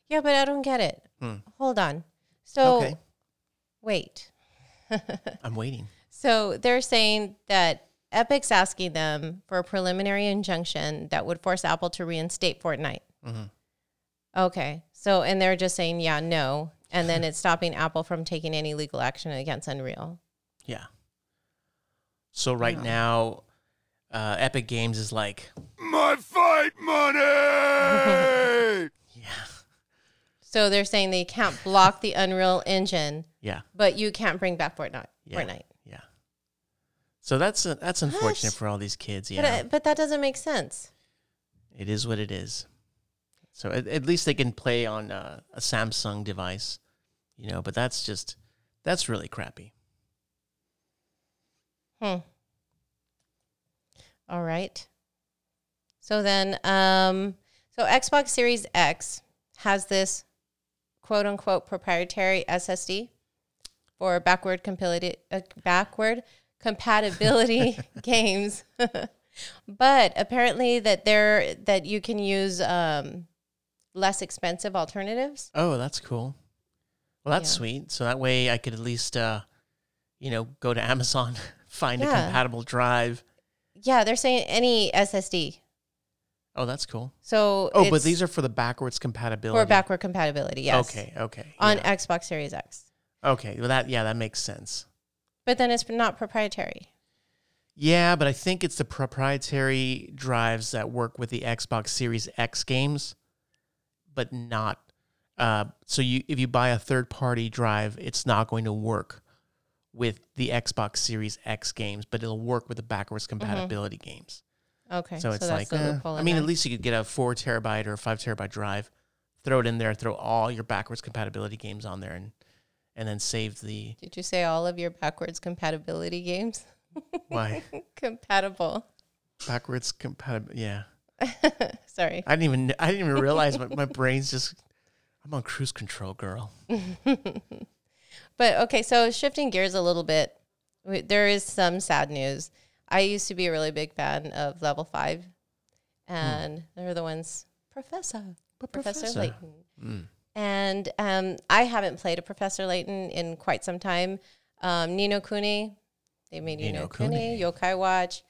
Yeah, but I don't get it. Hmm. Hold on. So Okay. wait. I'm waiting. So they're saying that Epic's asking them for a preliminary injunction that would force Apple to reinstate Fortnite. Mhm. Okay. So, and they're just saying, yeah, no. and then it's stopping Apple from taking any legal action against Unreal. Yeah. So right Yeah. now, uh, Epic Games is like, My fight money! So they're saying they can't block the Unreal Engine, yeah, but you can't bring back Fortnite. yeah, Fortnite. yeah. So that's uh, that's unfortunate for all these kids. But, Yeah, uh, but that doesn't make sense. it is what it is. So at, at least they can play on uh, a Samsung device, you know. But that's just that's really crappy. Hmm. All right. So then, um, so Xbox Series X has this quote unquote proprietary SSD for backward compatibility, uh, backward compatibility games. but apparently that there that you can use um, less expensive alternatives. Oh, that's cool. Well, that's Yeah. sweet. So that way I could at least, uh, you know, go to Amazon, find a compatible drive. Yeah, they're saying any SSD. Oh, that's cool. So Oh, but it's these are for the backwards compatibility. for backward compatibility. Yes. Okay, okay. On yeah. Xbox Series X. Okay, well that yeah, that makes sense. But then it's not proprietary. Yeah, but I think it's the proprietary drives that work with the Xbox Series X games, but not. Uh, so you if you buy a third party drive, it's not going to work with the Xbox Series X games, but it'll work with the backwards compatibility games. Okay. So it's that's like, eh, I mean, that. at least you could get a four terabyte or a five terabyte drive, throw it in there, throw all your backwards compatibility games on there, and and then save the Did you say all of your backwards compatibility games? why Compatible. backwards compatibility. Yeah, Sorry. I didn't even I didn't even realize my, my brain's just I'm on cruise control, girl. But okay, so shifting gears a little bit, we- there is some sad news. I used to be a really big fan of Level 5, and they're the ones, Professor, But Professor, Professor. Layton. Mm. And um, I haven't played a Professor Layton in quite some time. Um, Ni no Kuni, they made Ni Nino, Kuni, Kuni. Yokai Watch,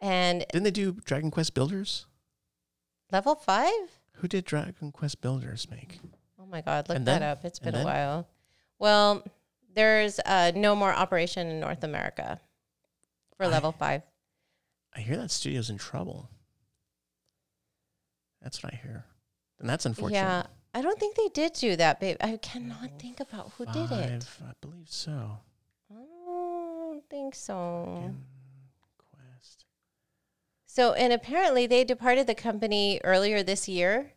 and Didn't they do Dragon Quest Builders? Level 5? Who did Dragon Quest Builders make? Oh my God, look And that then? up. It's been a while. Well, there's uh, no more operation in North America for I- level five. I hear that studio's in trouble. That's what I hear, and that's unfortunate. Yeah, I don't think they did do that, babe. I cannot think about who did it. I believe so. I don't think so. Dragon Quest. So, and apparently they departed the company earlier this year.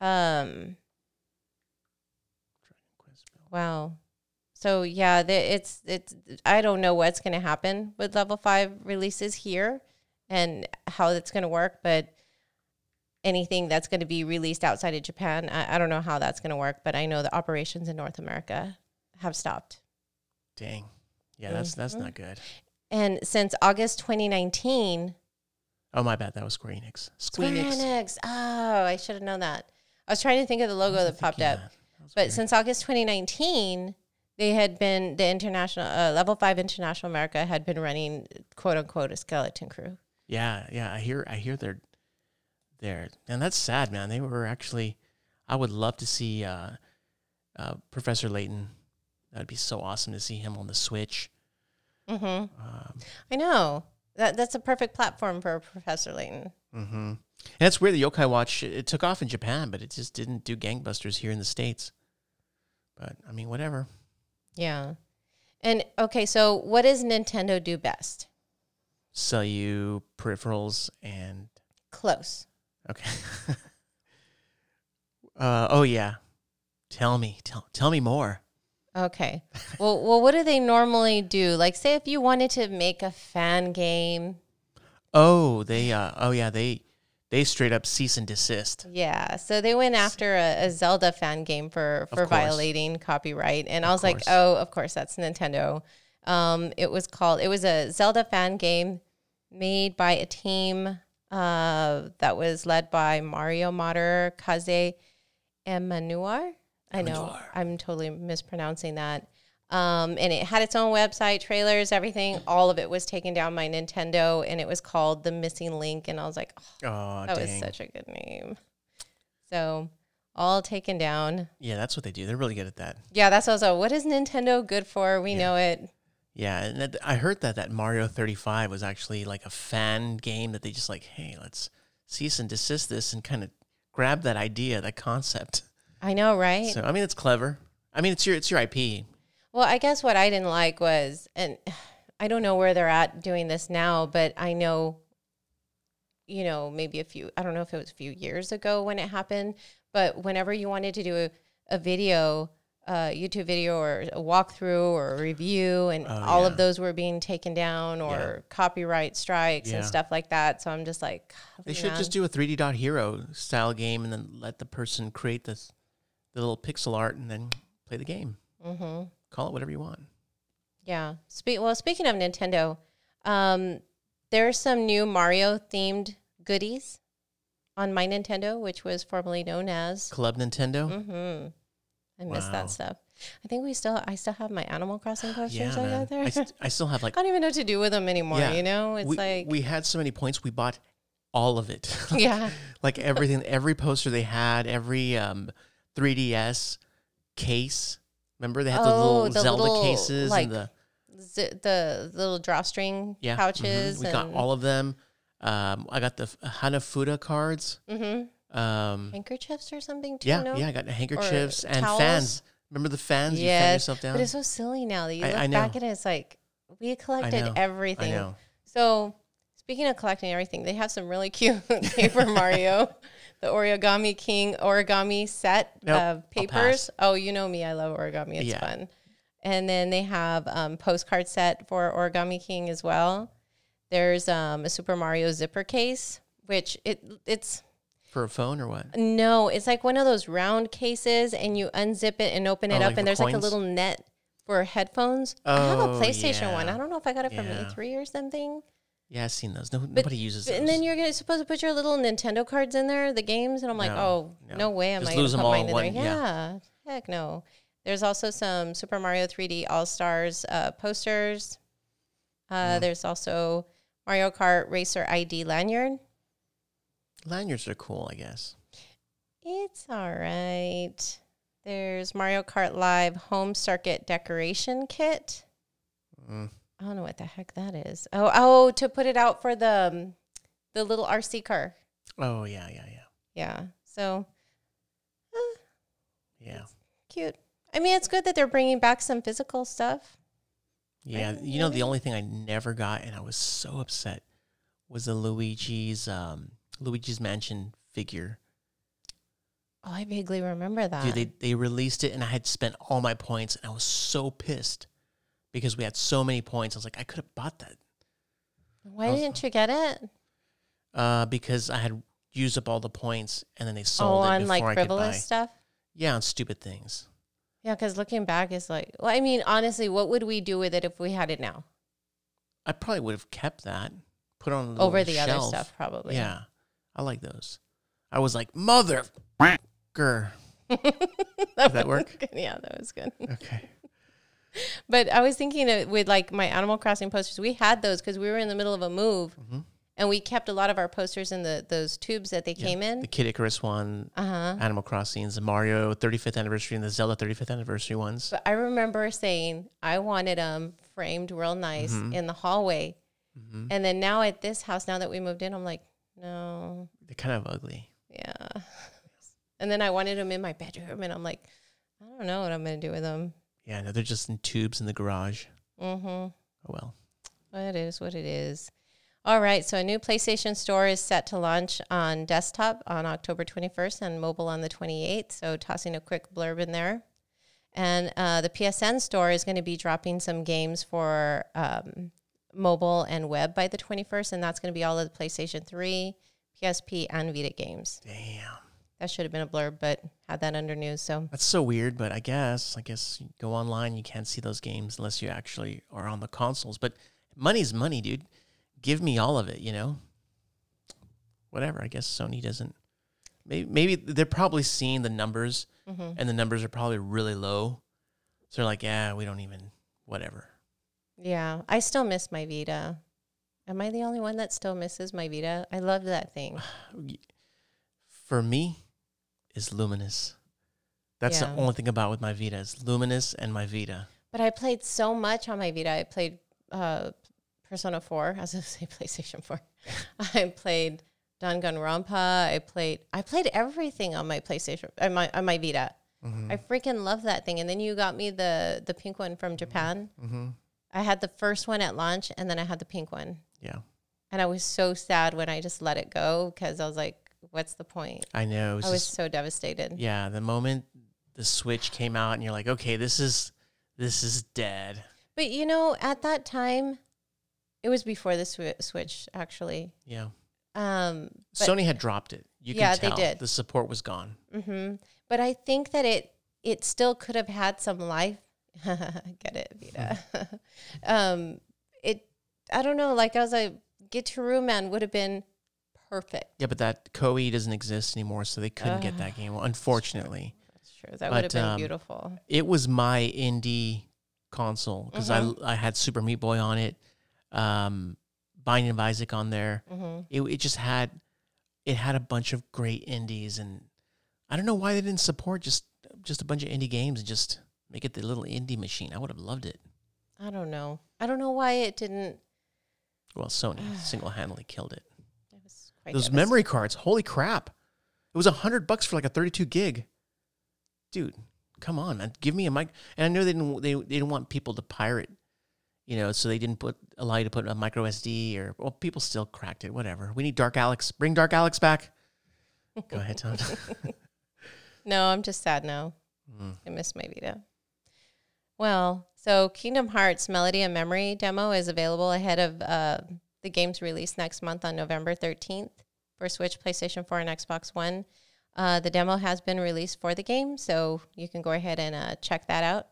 Um, Dragon Quest. Builders. wow. So yeah, the, it's it's I don't know what's going to happen with level 5 releases here and how that's going to work, but anything that's going to be released outside of Japan, I, I don't know how that's going to work, but I know the operations in North America have stopped. Dang. Yeah, that's that's Mhm. not good. And since August 2019, Oh my bad, that was Square Enix. Square Square Enix. Enix. Oh, I should have known that. I was trying to think of the logo that popped up. that? That But weird. since August 2019, they had been the international uh, level five international America had been running quote unquote a skeleton crew. yeah, yeah, I hear I hear they're there, and that's sad, man. They were actually. I would love to see uh, uh, Professor Layton. That'd be so awesome to see him on the Switch. hmm Um, I know that that's a perfect platform for Professor Layton. hmm And it's weird. The Yokai Watch it, it took off in Japan, but it just didn't do gangbusters here in the states. But I mean, whatever. Yeah. And okay, so what does Nintendo do best? Sell you peripherals and Close. okay. uh, oh yeah. Tell me, tell tell me more. Okay. well, well, what do they normally do? Like, say if you wanted to make a fan game, Oh, they uh oh yeah, they they straight up cease and desist. Yeah, so they went after a, a Zelda fan game for for violating copyright, and I Of was like, oh, of course, that's Nintendo. Um, it was called. It was a Zelda fan game made by a team uh, that was led by Mario Modder, Kaze Emanuar. I know. I'm totally mispronouncing that. Um, and it had its own website, trailers, everything. All of it was taken down by Nintendo, and it was called The Missing Link. And I was like, oh, Oh that dang. was such a good name. So, all taken down. Yeah, that's what they do. They're really good at that. Yeah, that's also what is Nintendo good for? We Yeah. know it. Yeah, and that, I heard that that Mario 35 was actually like a fan game that they just like, hey, let's cease and desist this and kind of grab that idea, that concept. I know, right? So I mean, it's clever. I mean, it's your it's your IP. Well, I guess what I didn't like was, and I don't know where they're at doing this now, but I know, you know, maybe a few, I don't know if it was a few years ago when it happened, but whenever you wanted to do a, a video, uh, YouTube video or a walkthrough or a review, and Oh, all yeah. of those were being taken down or copyright strikes Yeah. and stuff like that. So I'm just like, They should man. just do a 3D dot hero style game and then let the person create this the little pixel art and then play the game. Mhm. Call it whatever you want. Yeah. Spe- well, speaking of Nintendo, um, are some new Mario themed goodies on my Nintendo, which was formerly known as. Club Nintendo. Mm-hmm. I miss Wow. that stuff. I think we still, I still have my Animal Crossing posters Yeah, I got there. I, st- I still have like I don't even know what to do with them anymore. Yeah. You know, it's we, like, we had so many points we bought all of it. yeah, like everything, every poster they had, every um, 3DS case. Remember they had the Oh, little the Zelda little, cases like, and the Z- the little drawstring yeah mhm. pouches. We got and, all of them. Um, I got the f- Hanafuda cards. Mhm. Um, handkerchiefs or something too. yeah, no? yeah, I got handkerchiefs and towels. fans. Remember the fans? You fan Yes, yourself down. but it's so silly now that you I- look I back at it. It's like we collected know. everything. I know. So speaking of collecting everything, they have some really cute Paper Mario, the Origami King origami set Nope, of papers. Oh, you know me, I love origami. It's Yeah. fun. And then they have um, postcard set for Origami King as well. There's um, a Super Mario zipper case, which it it's For a phone or what? no, it's like one of those round cases, and you unzip it and open Oh, it like up, for and there's like a little net for headphones. I have a Oh, PlayStation one. I don't know if I got it from Yeah. E3 or something. Yeah, I've seen those. No, nobody uses those. And then you're gonna supposed to put your little Nintendo cards in there, the games, and I'm like, No, oh, no. no, way am Just I gonna lose put them all mine in in one- yeah. Yeah. heck no. There's also some Super Mario 3D All Stars uh, posters. Uh. There's also Mario Kart Racer ID lanyard. Lanyards are cool, I guess. It's all right. There's Mario Kart Live home circuit decoration kit. Mm. I don't know what the heck that is. Oh, oh, to put it out for the um, the little RC car. Oh yeah, yeah, yeah, Yeah. So yeah, cute. I mean, it's good that they're bringing back some physical stuff. yeah. Right, You know, the only thing I never got, and I was so upset, was the Luigi's um, Luigi's Mansion figure. Oh, I vaguely remember that. Dude, they they released it, and I had spent all my points, and I was so pissed because we had so many points. I was like, I could have bought that Why was- didn't you get it? uh, because I had used up all the points, and then they Oh, sold it on before like I could buy. frivolous stuff. Yeah, on stupid things. Yeah, because looking back is like, well, I mean, honestly, what would we do with it if we had it now I probably would have kept that, put it on a over the other stuff? Probably. Yeah, I like those. I was like, mother, gur. that, that work? good. Yeah, that was good. Okay. But I was thinking that with like my Animal Crossing posters, we had those because we were in the middle of a move, Mhm. and we kept a lot of our posters in the those tubes that they came in. The Kid Icarus one, Uh huh. Animal Crossings, the Mario 35th anniversary, and the Zelda 35th anniversary ones. But I remember saying I wanted them framed real nice Mhm. in the hallway, hmm and then now at this house, now that we moved in, I'm like, no, They're kind of ugly. yeah. And then I wanted them in my bedroom, and I'm like, I don't know what I'm gonna do with them. Yeah, no, they're just in tubes in the garage. Mm-hmm. Oh well. It is what it is. All right, so a new PlayStation Store is set to launch on desktop on October 21st and mobile on the 28th. So, tossing a quick blurb in there. And uh, the PSN Store is going to be dropping some games for um, mobile and web by the 21st, and that's going to be all of the PlayStation 3, PSP, and Vita games. Damn. That should have been a blurb, but had that under news. So, That's so weird, but I guess I guess you go online, you can't see those games unless you actually are on the consoles. But money's money, dude. Give me all of it, you know. Whatever. I guess Sony doesn't. Maybe maybe they're probably seeing the numbers, mhm. and the numbers are probably really low. So they're like, yeah, we don't even. Whatever. yeah, I still miss my Vita. Am I the only one that still misses my Vita? I loved that thing. For me, is Lumines. That's Yeah. the only thing about with my Vita is Lumines and my Vita. But I played so much on my Vita. I played uh, Persona 4, as I say PlayStation 4. I played Danganronpa. I played I played everything on my PlayStation on my on my Vita. I freaking love that thing. And then you got me the the pink one from Japan. Mm-hmm. I had the first one at launch, and then I had the pink one. Yeah, And I was so sad when I just let it go because I was like, "What's the point?" I know. Was I was just- so devastated. yeah, the moment the Switch came out, and you're like, okay, this is this is dead. But you know, at that time, it was before the swi- Switch actually. Yeah, Um, but, Sony had dropped it. You Yeah, they did. the support was gone. hmm but I think that it it still could have had some life. Get it, Vita. um, it. I don't know. Like I was like, Gitaroo Man would have been perfect. Yeah, but that Koei doesn't exist anymore, so they couldn't get that game. Unfortunately, That's true. That would have been um, beautiful. it was my indie console because Mm-hmm. I I had Super Meat Boy on it, um, Binding of Isaac on there. hmm It it just had it had a bunch of great indies, and I don't know why they didn't support just just a bunch of indie games and just make it the little indie machine. I would have loved it. I don't know. I don't know why it didn't. Well, Sony single handedly killed it. Quite Those memory cards, holy crap! It was a hundred bucks for like a thirty-two gig. Dude, come on, man. give me a mic. And I know they didn't they, they didn't want people to pirate, you know, so they didn't put allow you to put a micro SD or well, people still cracked it. Whatever. We need Dark Alex. Bring Dark Alex back. Go ahead, Tom. No, I'm just sad now. Mm. I miss my Vita. Well, so Kingdom Hearts Melody and Memory demo is available ahead of uh, the game's release next month on November 13th for Switch, PlayStation 4, and Xbox One. Uh, the demo has been released for the game, so you can go ahead and uh, check that out.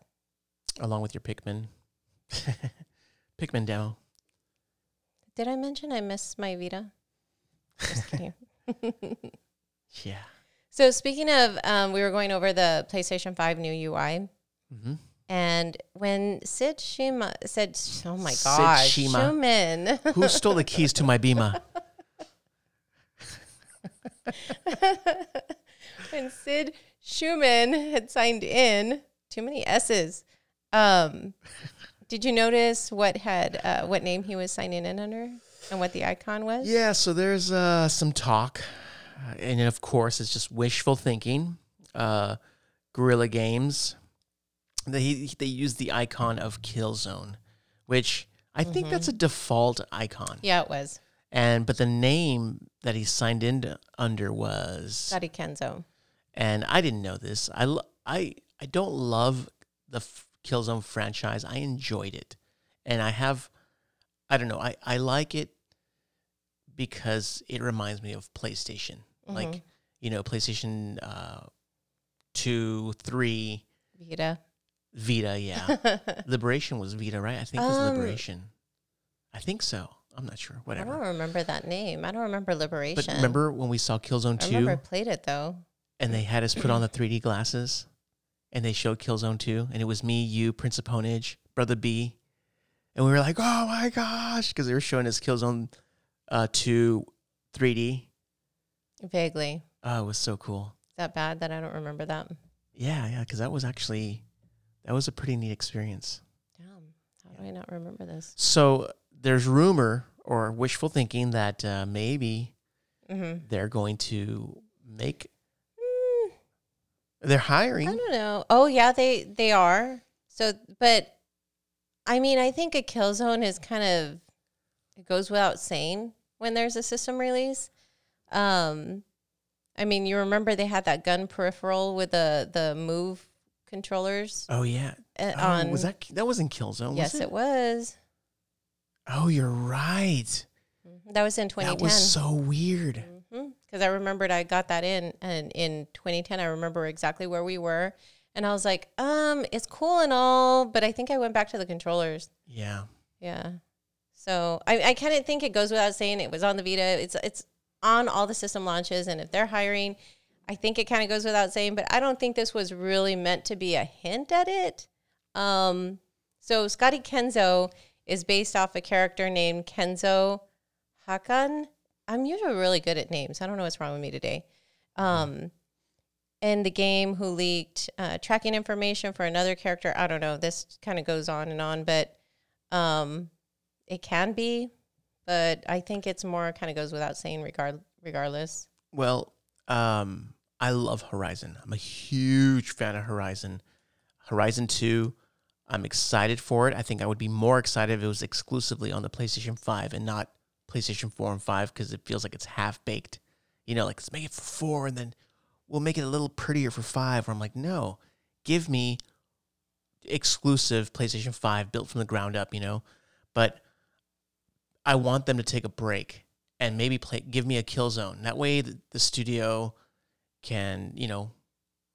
Along with your Pikmin. Pikmin demo. Did I mention I miss my Vita? Just kidding. Yeah. so speaking of, um, we were going over the PlayStation 5 new UI. hmm And when Sid Shima said, "Oh my God, Sid gosh, Shima. Shumin," Who stole the keys to my Bima? when Sid Shuman had signed in, too many S's. Um, did you notice what had uh, what name he was signing in under and what the icon was? Yeah, so there's uh, some talk, uh, and of course, it's just wishful thinking. Uh, Guerrilla Games, they they use the icon of Killzone, which I think that's a default icon. Yeah, it was And but the name that he signed in to- under was, Sadi Kenzo. and I didn't know this. I I I don't love the f- Killzone franchise. I enjoyed it, and I have, I don't know. I I like it because it reminds me of PlayStation, like you know PlayStation uh, two, three, Vita. Vita. Yeah, Liberation was Vita, right? I think it was Um, Liberation. I think so. I'm not sure. Whatever. I don't remember that name. I don't remember Liberation. But remember when we saw Killzone I two? remember I played it though. and they had us put on the 3D glasses and they showed Killzone 2 and it was me, you, Prince of Ponage, Brother B. And we were like, "Oh my gosh," because they were showing us Killzone uh 2 3D. Vaguely. Oh, it was so cool. Is that bad that I don't remember that? Yeah, yeah, cuz that was actually that was a pretty neat experience. Damn. How do I not remember this? So, there's rumor or wishful thinking that uh, maybe Mm-hmm. they're going to make they're hiring I don't know. Oh yeah, they they are. So, but I mean, I think a kill zone is kind of it goes without saying when there's a system release. Um, I mean, you remember they had that gun peripheral with the the move controllers Oh yeah. uh, Oh, on. was that that wasn't Killzone? yes, was it? was. Oh, you're right. That was in 2010. That was so weird. because I remembered I got that in and in 2010 I remember exactly where we were and I was like um it's cool and all but I think I went back to the controllers Yeah. yeah so I, I kind of think it goes without saying it was on the Vita it's it's on all the system launches and if they're hiring I think it kind of goes without saying but I don't think this was really meant to be a hint at it um so Scotty Kenzo is based off a character named Kenzo Hakan I'm usually really good at names. I don't know what's wrong with me today. Um, in the game who leaked uh, tracking information for another character. I don't know. This kind of goes on and on, but um, it can be. But I think it's more kind of goes without saying, regard regardless. Well, um, I love Horizon. I'm a huge fan of Horizon. Horizon 2, I'm excited for it. I think I would be more excited if it was exclusively on the PlayStation 5 and not PlayStation 4 and 5 because it feels like it's half baked. You know, like let's make it for 4 and then we'll make it a little prettier for 5. Where I'm like, no, give me exclusive PlayStation 5 built from the ground up, you know? But I want them to take a break and maybe play give me a kill zone. That way the, the studio can, you know,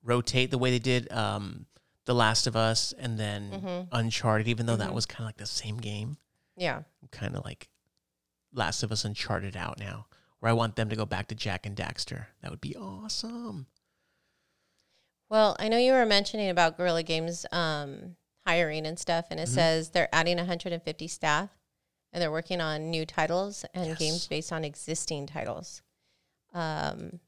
rotate the way they did um, The Last of Us and then Mhm. Uncharted, even though that Mhm. was kind of like the same game. Yeah. Kind of like Last of Us Uncharted out now, where I want them to go back to Jak and Daxter. That would be awesome. Well, I know you were mentioning about Guerrilla Games um, hiring and stuff, and it Mhm. says they're adding 150 staff and they're working on new titles and Yes. games based on existing titles. Um,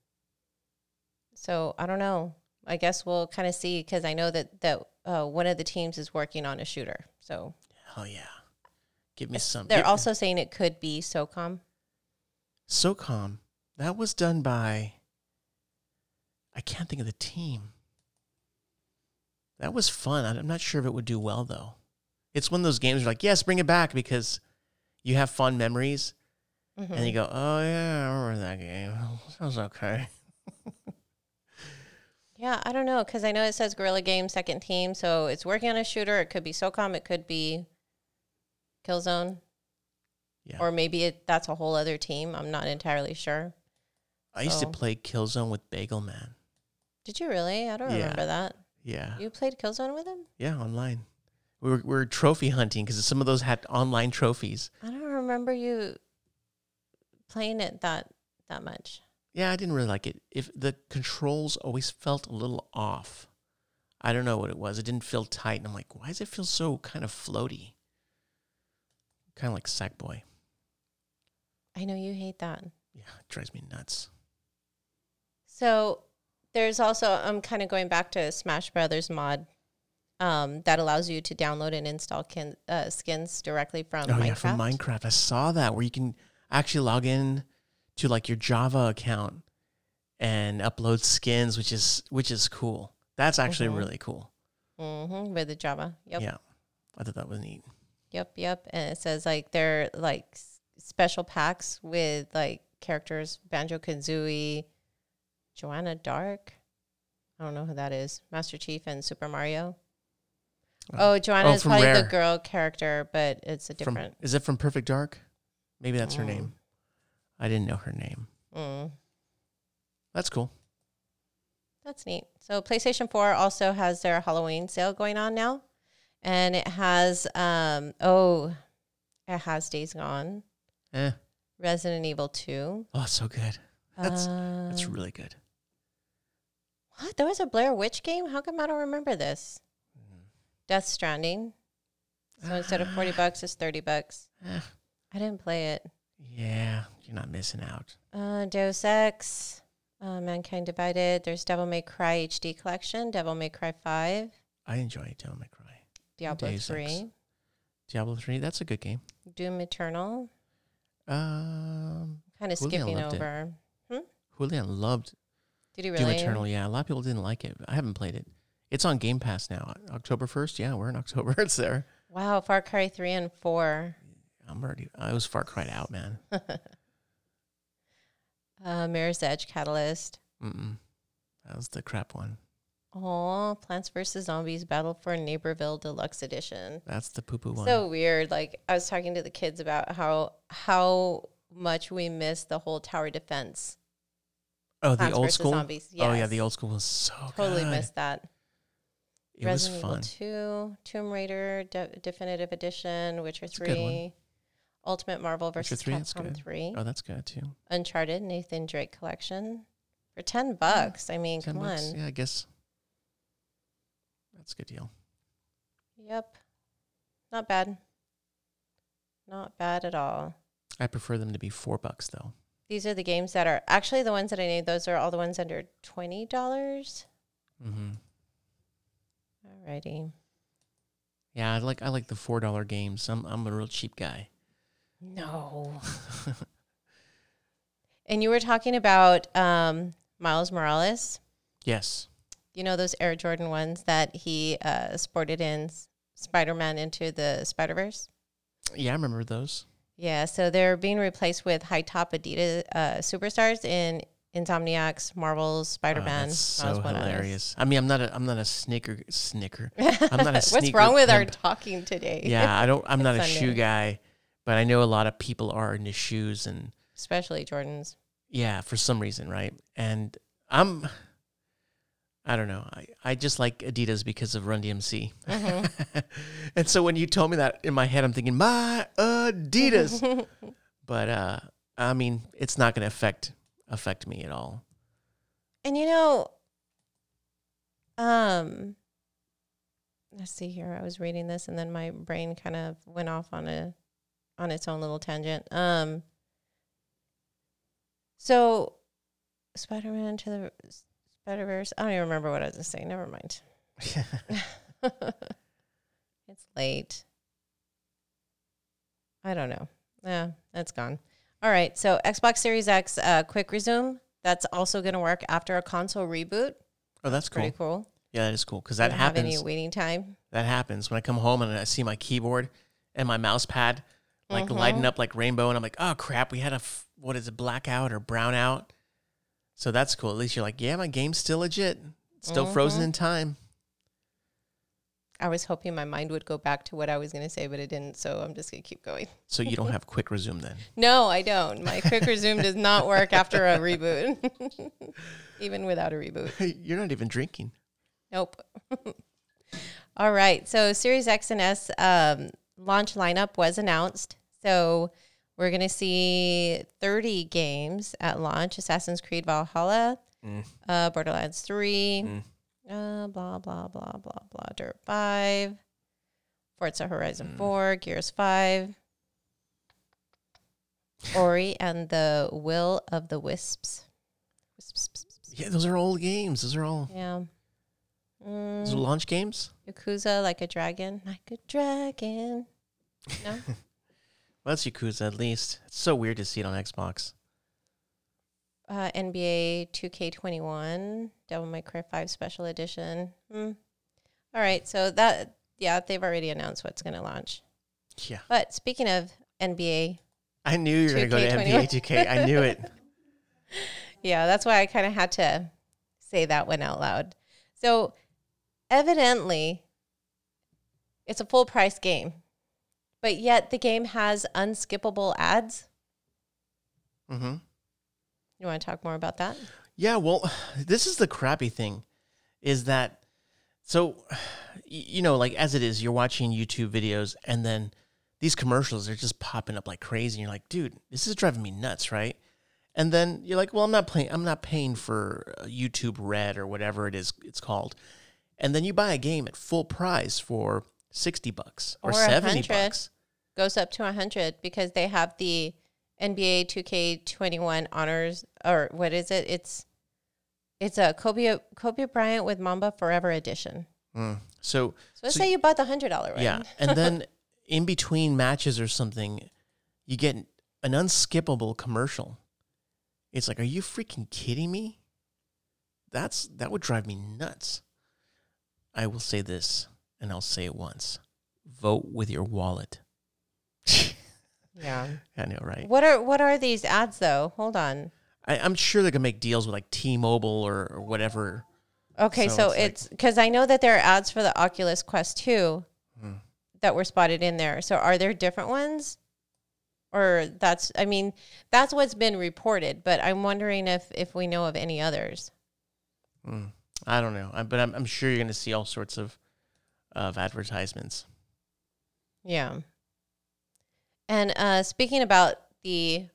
so I don't know. I guess we'll kind of see because I know that that uh, one of the teams is working on a shooter. So oh yeah. Give me some. they're give- also saying it could be SOCOM. SOCOM. That was done by. I can't think of the team. That was fun. I'm not sure if it would do well though. It's one of those games where like, yes, bring it back because you have fond memories, Mhm. and you go, oh yeah, I remember that game. Sounds okay. Yeah, I don't know because I know it says Guerrilla Games second team, so it's working on a shooter. It could be SOCOM, it could be Killzone, Yeah. or maybe it, that's a whole other team. I'm not entirely sure. I used to play Killzone with Bagel Man. Did you really? I don't Yeah. remember that. Yeah, You played Killzone with him? yeah, online. We were, we were trophy hunting because some of those had online trophies. I don't remember you playing it that that much. Yeah, I didn't really like it. If the controls always felt a little off. I don't know what it was. It didn't feel tight. And I'm like, why does it feel so kind of floaty? Kind of like Sackboy. I know you hate that. Yeah, it drives me nuts. So there's also I'm kind of going back to Smash Brothers mod um, that allows you to download and install kin, uh, skins directly from oh Minecraft. yeah, from Minecraft. I saw that where you can actually log in to like your Java account and upload skins, which is which is cool. That's actually Mhm. really cool. hmm with the Java. Yep. Yeah, I thought that was neat. Yep. Yep. And it says like they're like special packs with like characters Banjo Kazooie, Joanna Dark. I don't know who that is. Master Chief and Super Mario. Oh, Joanna Oh, is probably Rare. the girl character, but it's a From, different. is it from Perfect Dark? Maybe that's her Mm. name. I didn't know her name. Mm, That's cool. that's neat. So PlayStation 4 also has their Halloween sale going on now. And it has um oh it has Days Gone, Eh. Resident Evil 2. Oh, so good. That's that's um, really good. What? There was a Blair Witch game? How come I don't remember this? Mm. Death Stranding. So instead of 40 bucks, it's 30 bucks. Eh, I didn't play it. Yeah, you're not missing out. Uh, Deus Ex, uh, Mankind Divided. There's Devil May Cry HD Collection, Devil May Cry 5, I enjoy Devil May Cry. Diablo Deus 3, Ex. Diablo three, that's a good game. Doom Eternal. Um, Kind of Julian skipping loved it. over. Julian loved Did you Doom really? Eternal. Yeah, a lot of people didn't like it. I haven't played it. It's on Game Pass now. October first. Yeah, we're in October. It's there. Wow, Far Cry 3 and 4. I'm already. I was Far cried out, man. Uh, Mirror's Edge Catalyst. Mm-mm. That was the crap one. Oh, Plants vs. Zombies Battle for Neighborville Deluxe Edition. That's the poo poo one. So weird. Like I was talking to the kids about how how much we miss the whole tower defense. oh, the Plants old school. Zombies. Oh yeah, the old school was so Totally good. missed that. It Resident was fun. Evil 2, Tomb Raider De- Definitive Edition, Witcher That's a good one. 3, Ultimate Marvel. 3, that's Capcom. 3, Oh, that's good too. Uncharted Nathan Drake Collection for 10 bucks. I mean, Ten come bucks. on. Yeah, I guess that's a good deal. Yep. Not bad. Not bad at all. I prefer them to be four bucks though. these are the games that are actually the ones that I need. Those are all the ones under twenty dollars. Mm-hmm. Alrighty. Yeah, I like I like the four dollar games. I'm I'm a real cheap guy. No. and you were talking about um, Miles Morales. Yes. You know those Air Jordan ones that he uh, sported in Spider Man into the Spider Verse. Yeah, I remember those. Yeah, so they're being replaced with high top Adidas uh, superstars in Insomniacs, Marvel's Spider Man. Oh, that's so hilarious. I mean, I'm not a I'm not a snicker snicker. I'm not a What's wrong with our talking today? Yeah, I don't. I'm not a It's shoe guy, but I know a lot of people are in into shoes, and Especially Jordans. yeah, for some reason, right? And I'm. I don't know. I, I just like Adidas because of Run DMC. Mm-hmm. and so when you told me that in my head, I'm thinking my Adidas. but uh, I mean, it's not going to affect affect me at all. And you know, um, let's see here. I was reading this, and then my brain kind of went off on a on its own little tangent. Um, so Spider Man to the Spider Verse. I don't even remember what I was going to say. Never mind. it's late. I don't know. Yeah, that's gone. All right. So Xbox Series X, uh, quick resume. That's also going to work after a console reboot. Oh, that's cool. Pretty cool. Yeah, that is cool because that Don't have any waiting time. That happens when I come home and I see my keyboard and my mouse pad like lighting up like rainbow, and I'm like, oh crap, we had a f- what is it, blackout or brownout? So that's cool. At least you're like, yeah, my game's still legit, still frozen in time. I was hoping my mind would go back to what I was going to say, but it didn't. So I'm just going to keep going. So you don't have quick resume then. No, I don't. My quick resume does not work after a reboot, even without a reboot. You're not even drinking. Nope. All right. So Series X and S um, launch lineup was announced. So we're going to see 30 games at launch Assassin's Creed Valhalla, uh, Borderlands 3, uh, blah, blah, blah, blah, blah, Dirt 5, Forza Horizon 4, Gears 5, Ori and the Will of the Wisps. Wisps. Yeah, those are old games. Those are all Yeah. Mm. those launch games. Yakuza like a dragon, like a dragon. No, Well, that's Yakuza at least. It's so weird to see it on Xbox. uh, NBA 2K21, Devil May Cry 5 Special Edition. Hmm. All right, so that yeah, they've already announced what's going to launch. Yeah, But speaking of NBA, I knew you were gonna go to 2K21. NBA 2K. I knew it. yeah, that's why I kind of had to say that one out loud. So evidently, it's a full price game, but yet the game has unskippable ads. Mm-hmm. You want to talk more about that? Yeah, well, this is the crappy thing is that so you know, like as it is, you're watching YouTube videos and then these commercials are just popping up like crazy and you're like, dude, this is driving me nuts, right? And then you're like, well, I'm not paying I'm not paying for uh, YouTube Red or whatever it is it's called. And then you buy a game at full price for 60 bucks or, Or 70 bucks. Goes up to 100 because they have the NBA 2K21 honors, or what is it? It's it's a Kobe Kobe Bryant with Mamba Forever edition. Mm. So So let's So say you bought the hundred dollar one. Yeah, and then in between matches or something, you get an unskippable commercial. It's like, are you freaking kidding me? That's that would drive me nuts. I will say this, and I'll say it once: vote with your wallet. yeah. I know, right? What are what are these ads though? Hold on. I, I'm sure they can make deals with like T-Mobile or, or whatever. Okay, So so, it's like- because I know that there are ads for the Oculus Quest 2 Hmm. that were spotted in there. So are there different ones? Or that's I mean, that's what's been reported, but I'm wondering if if we know of any others. Mm, I don't know, I, but I'm, I'm sure you're gonna see all sorts of of advertisements. Yeah. And uh, speaking about the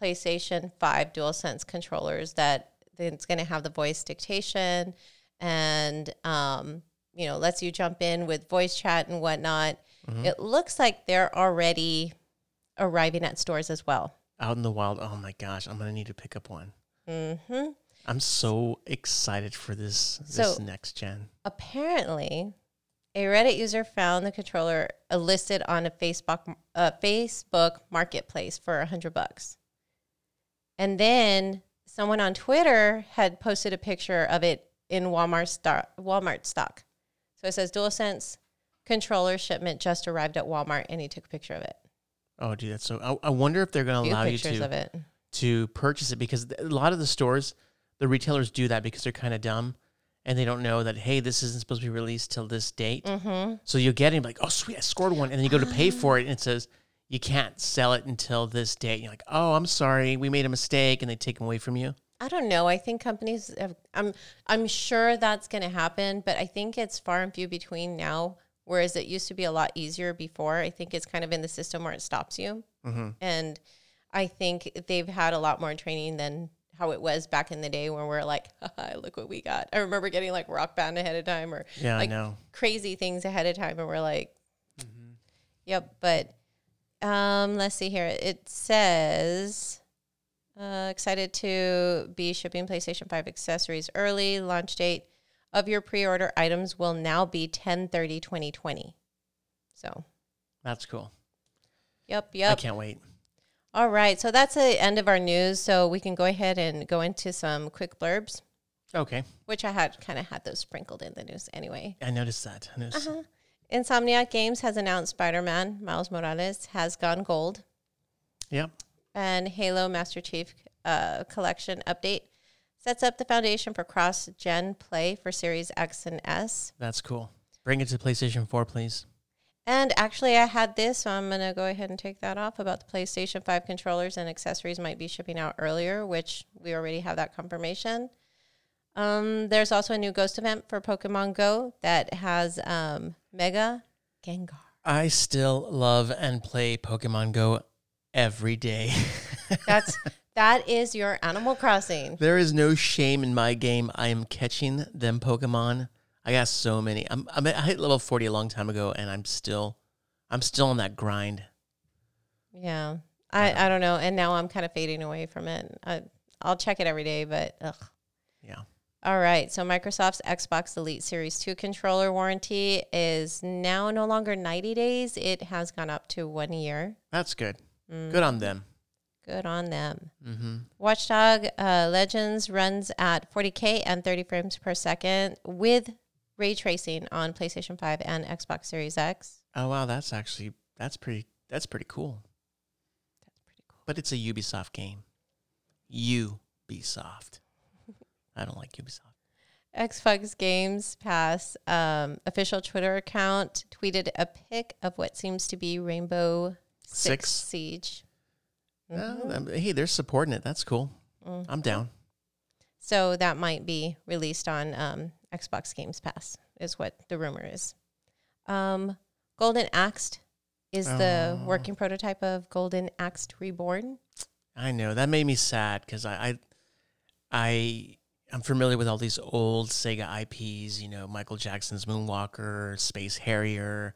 PlayStation 5 DualSense controllers, that it's going to have the voice dictation and, um, you know, lets you jump in with voice chat and whatnot. It looks like they're already arriving at stores as well. out in the wild. Oh my gosh, I'm gonna need to pick up one. Mm-hmm. I'm so excited for this this So- next gen. Apparently, a Reddit user found the controller listed on a Facebook uh, Facebook Marketplace for a hundred bucks, and then someone on Twitter had posted a picture of it in Walmart stock. Walmart stock. So it says DualSense controller shipment just arrived at Walmart, and he took a picture of it. Oh, dude, that's so. I, I wonder if they're gonna allow you to of it. to purchase it because a lot of the stores, the retailers do that because they're kind of dumb and they don't know that hey, this isn't supposed to be released till this date. Mm-hmm. So you get it like, oh sweet, I scored one, and then you go to pay for it, and it says you can't sell it until this date. And you're like, oh, I'm sorry, we made a mistake, and they take them away from you. I don't know. I think companies have, I'm I'm sure that's going to happen, but I think it's far and few between now. Whereas it used to be a lot easier before. I think it's kind of in the system where it stops you, Mm-hmm. and I think they've had a lot more training than how it was back in the day when we're like, look what we got. I remember getting like rock band ahead of time or Yeah, like I know. crazy things ahead of time, and we're like, yep. But um, let's see here. It says uh, excited to be shipping PlayStation Five accessories early. Launch date of your pre-order items will now be 10 2020 So, That's cool. yep, yep. I can't wait. All right. So that's the end of our news. So we can go ahead and go into some quick blurbs, Okay, which I had kind of had those sprinkled in the news anyway. I noticed that. I noticed. Uh-huh. Insomniac Games has announced Spider Man Miles Morales has gone gold, Yep. and Halo Master Chief uh, Collection update sets up the foundation for cross gen play for Series X and S. That's cool. Bring it to PlayStation 4, please. And actually, I had this, so I'm going to go ahead and take that off about the PlayStation 5 controllers and accessories might be shipping out earlier, which we already have that confirmation. Um, there's also a new ghost event for Pokemon Go that has um, Mega Gengar. I still love and play Pokemon Go every day. That's that is your Animal Crossing. there is no shame in my game. I am catching them Pokemon. I got so many. I'm, I'm at, I hit level 40 a long time ago, and I'm still, I'm still on that grind. Yeah, I, I don't know, and now I'm kind of fading away from it. I, I'll check it every day, but ugh. Yeah. All right. So Microsoft's Xbox Elite Series 2 controller warranty is now no longer 90 days. It has gone up to one year. That's good. Mm, Good on them. Good on them. Mm-hmm. Watch Dogs uh, Legion runs at 40K and 30 frames per second with ray tracing on PlayStation 5 and Xbox Series X. Oh wow, that's actually that's pretty that's pretty cool. That's pretty cool. But it's a Ubisoft game. Ubisoft. I don't like Ubisoft. Xbox Games Pass um, official Twitter account tweeted a pic of what seems to be Rainbow Six, Six. Siege. Oh, Mhm. um, hey, they're supporting it. That's cool. Mhm. I'm down. So that might be released on um, Xbox Games Pass, is what the rumor is. Um, Golden Axe is the Oh. working prototype of Golden Axe Reborn. I know that made me sad because I, I, I, I'm familiar with all these old Sega IPs. You know, Michael Jackson's Moonwalker, Space Harrier,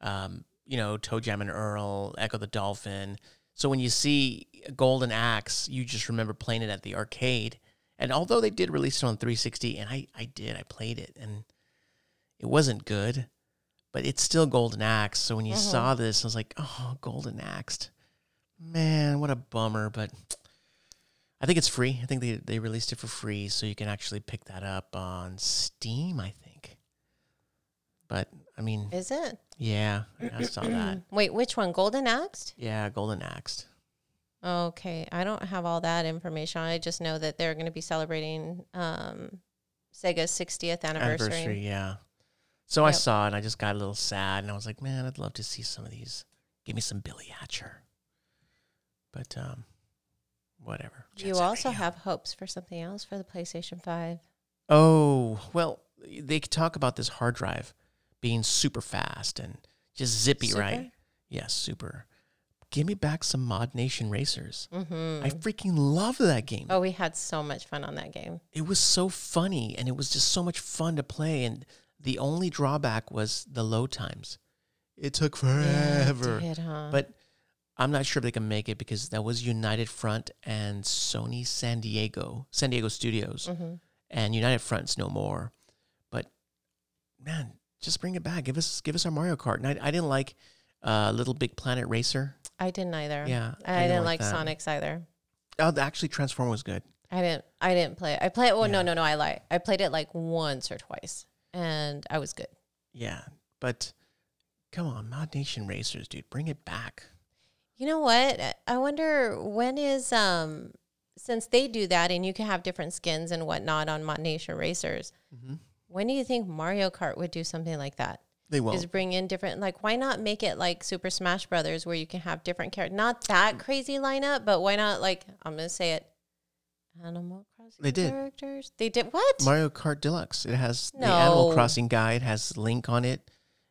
um, you know, ToeJam and Earl, Echo the Dolphin. So when you see Golden Axe, you just remember playing it at the arcade. And although they did release it on 360, and I, I did, I played it, and it wasn't good, but it's still Golden Axe. So when you Mhm. saw this, I was like, oh, Golden Axe. Man, what a bummer. But I think it's free. I think they, they released it for free, so you can actually pick that up on Steam, I think. But I mean, Is it? yeah, I saw that. Wait, which one? Golden Axe? Yeah, Golden Axed. Okay, I don't have all that information. I just know that they're going to be celebrating um, Sega's 60th anniversary. Anniversary, yeah. So I saw it and I just got a little sad and I was like, man, I'd love to see some of these. Give me some Billy Hatcher. But um whatever. You also Radio. have hopes for something else for the PlayStation 5. Oh, well, they talk about this hard drive being super fast and just zippy, Super? right? Yes, super. Give me back some ModNation Racers. Mm-hmm. I freaking love that game. Oh, we had so much fun on that game. It was so funny and it was just so much fun to play. And the only drawback was the load times. It took Yeah, it forever. did, huh? But I'm not sure if they can make it because that was United Front and Sony San Diego, San Diego Studios, Mhm. and United Front's no more. But man, just bring it back. Give us give us our Mario Kart. And I, I didn't like uh, LittleBigPlanet Racer. I didn't either. Yeah, I, didn't, like, that. Sonic's either. Oh, actually, Transform was good. I didn't. I didn't play it. I played. No, Yeah. no, no. I lie. I played it like once or twice, and I was good. Yeah, but come on, ModNation Racers, dude, bring it back. You know what? I- I wonder when is um since they do that and you can have different skins and whatnot on ModNation Racers. Mhm. When do you think Mario Kart would do something like that? They won't. Is bring in different like why not make it like Super Smash Brothers where you can have different characters? Not that crazy lineup, but why not like I'm gonna say it. Animal Crossing They did. characters. They did what? Mario Kart Deluxe. It has the Animal No. Crossing guide, has Link on it.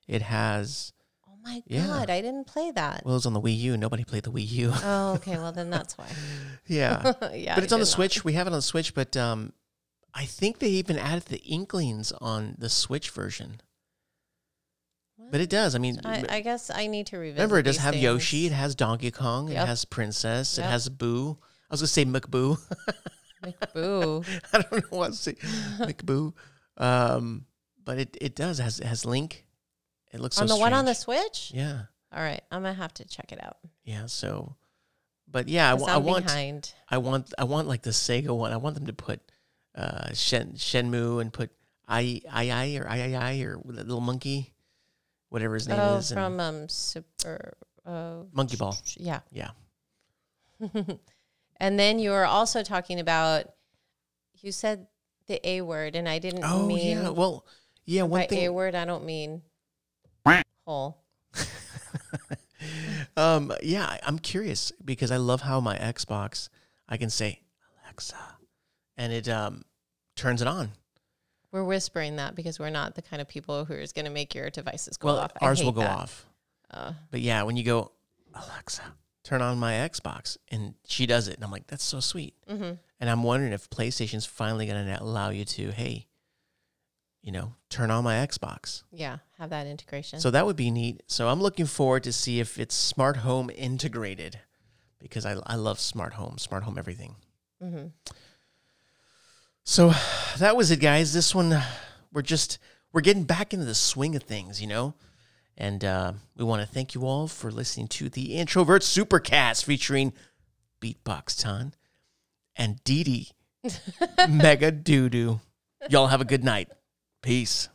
It has oh my Yeah. god, I didn't play that. well, it's on the Wii U. Nobody played the Wii U. oh, okay. Well, then that's why. yeah, yeah, but it's I on the not. Switch. We have it on the Switch, but um, I think they even added the Inklings on the Switch version. But it does. I mean, I, I guess I need to revisit. remember, it does these have things. Yoshi. It has Donkey Kong. It has Princess. It has Boo. I was gonna say McBoo. Boo. I don't know what to say. McBoo. Um, but it, it does it has it has Link. It looks on so the one on the. Switch. Yeah, All right, I'm gonna have to check it out. yeah. So, but yeah, I, I want behind. I want I want like the Sega one. I want them to put uh Shen Shenmue and put I I I or I I I or the little monkey, whatever his name Oh, is, and from um Super. Uh, Monkey Ball. yeah. Yeah. and then you were also talking about. You said the A word, and I didn't Oh mean yeah. Well, yeah. One by thing. A word. I don't mean hole. um. Yeah. I- I'm curious because I love how my Xbox I can say Alexa, and it um turns it on. We're whispering that because we're not the kind of people who is going to make your devices go Well, off. I ours will go that. off. Uh, But yeah, when you go Alexa, turn on my Xbox, and she does it, and I'm like, that's so sweet. mhm. And I'm wondering if PlayStation's finally going to allow you to, hey, you know, turn on my Xbox. Yeah, have that integration. So that would be neat. So I'm looking forward to see if it's smart home integrated because I, I love smart home, smart home everything. hmm So that was it, guys. This one, we're just we're getting back into the swing of things, you know. And uh, we want to thank you all for listening to the Introvert Supercast featuring Beatbox Ton and Dee Dee Mega Doo Doo. Y'all have a good night. Peace.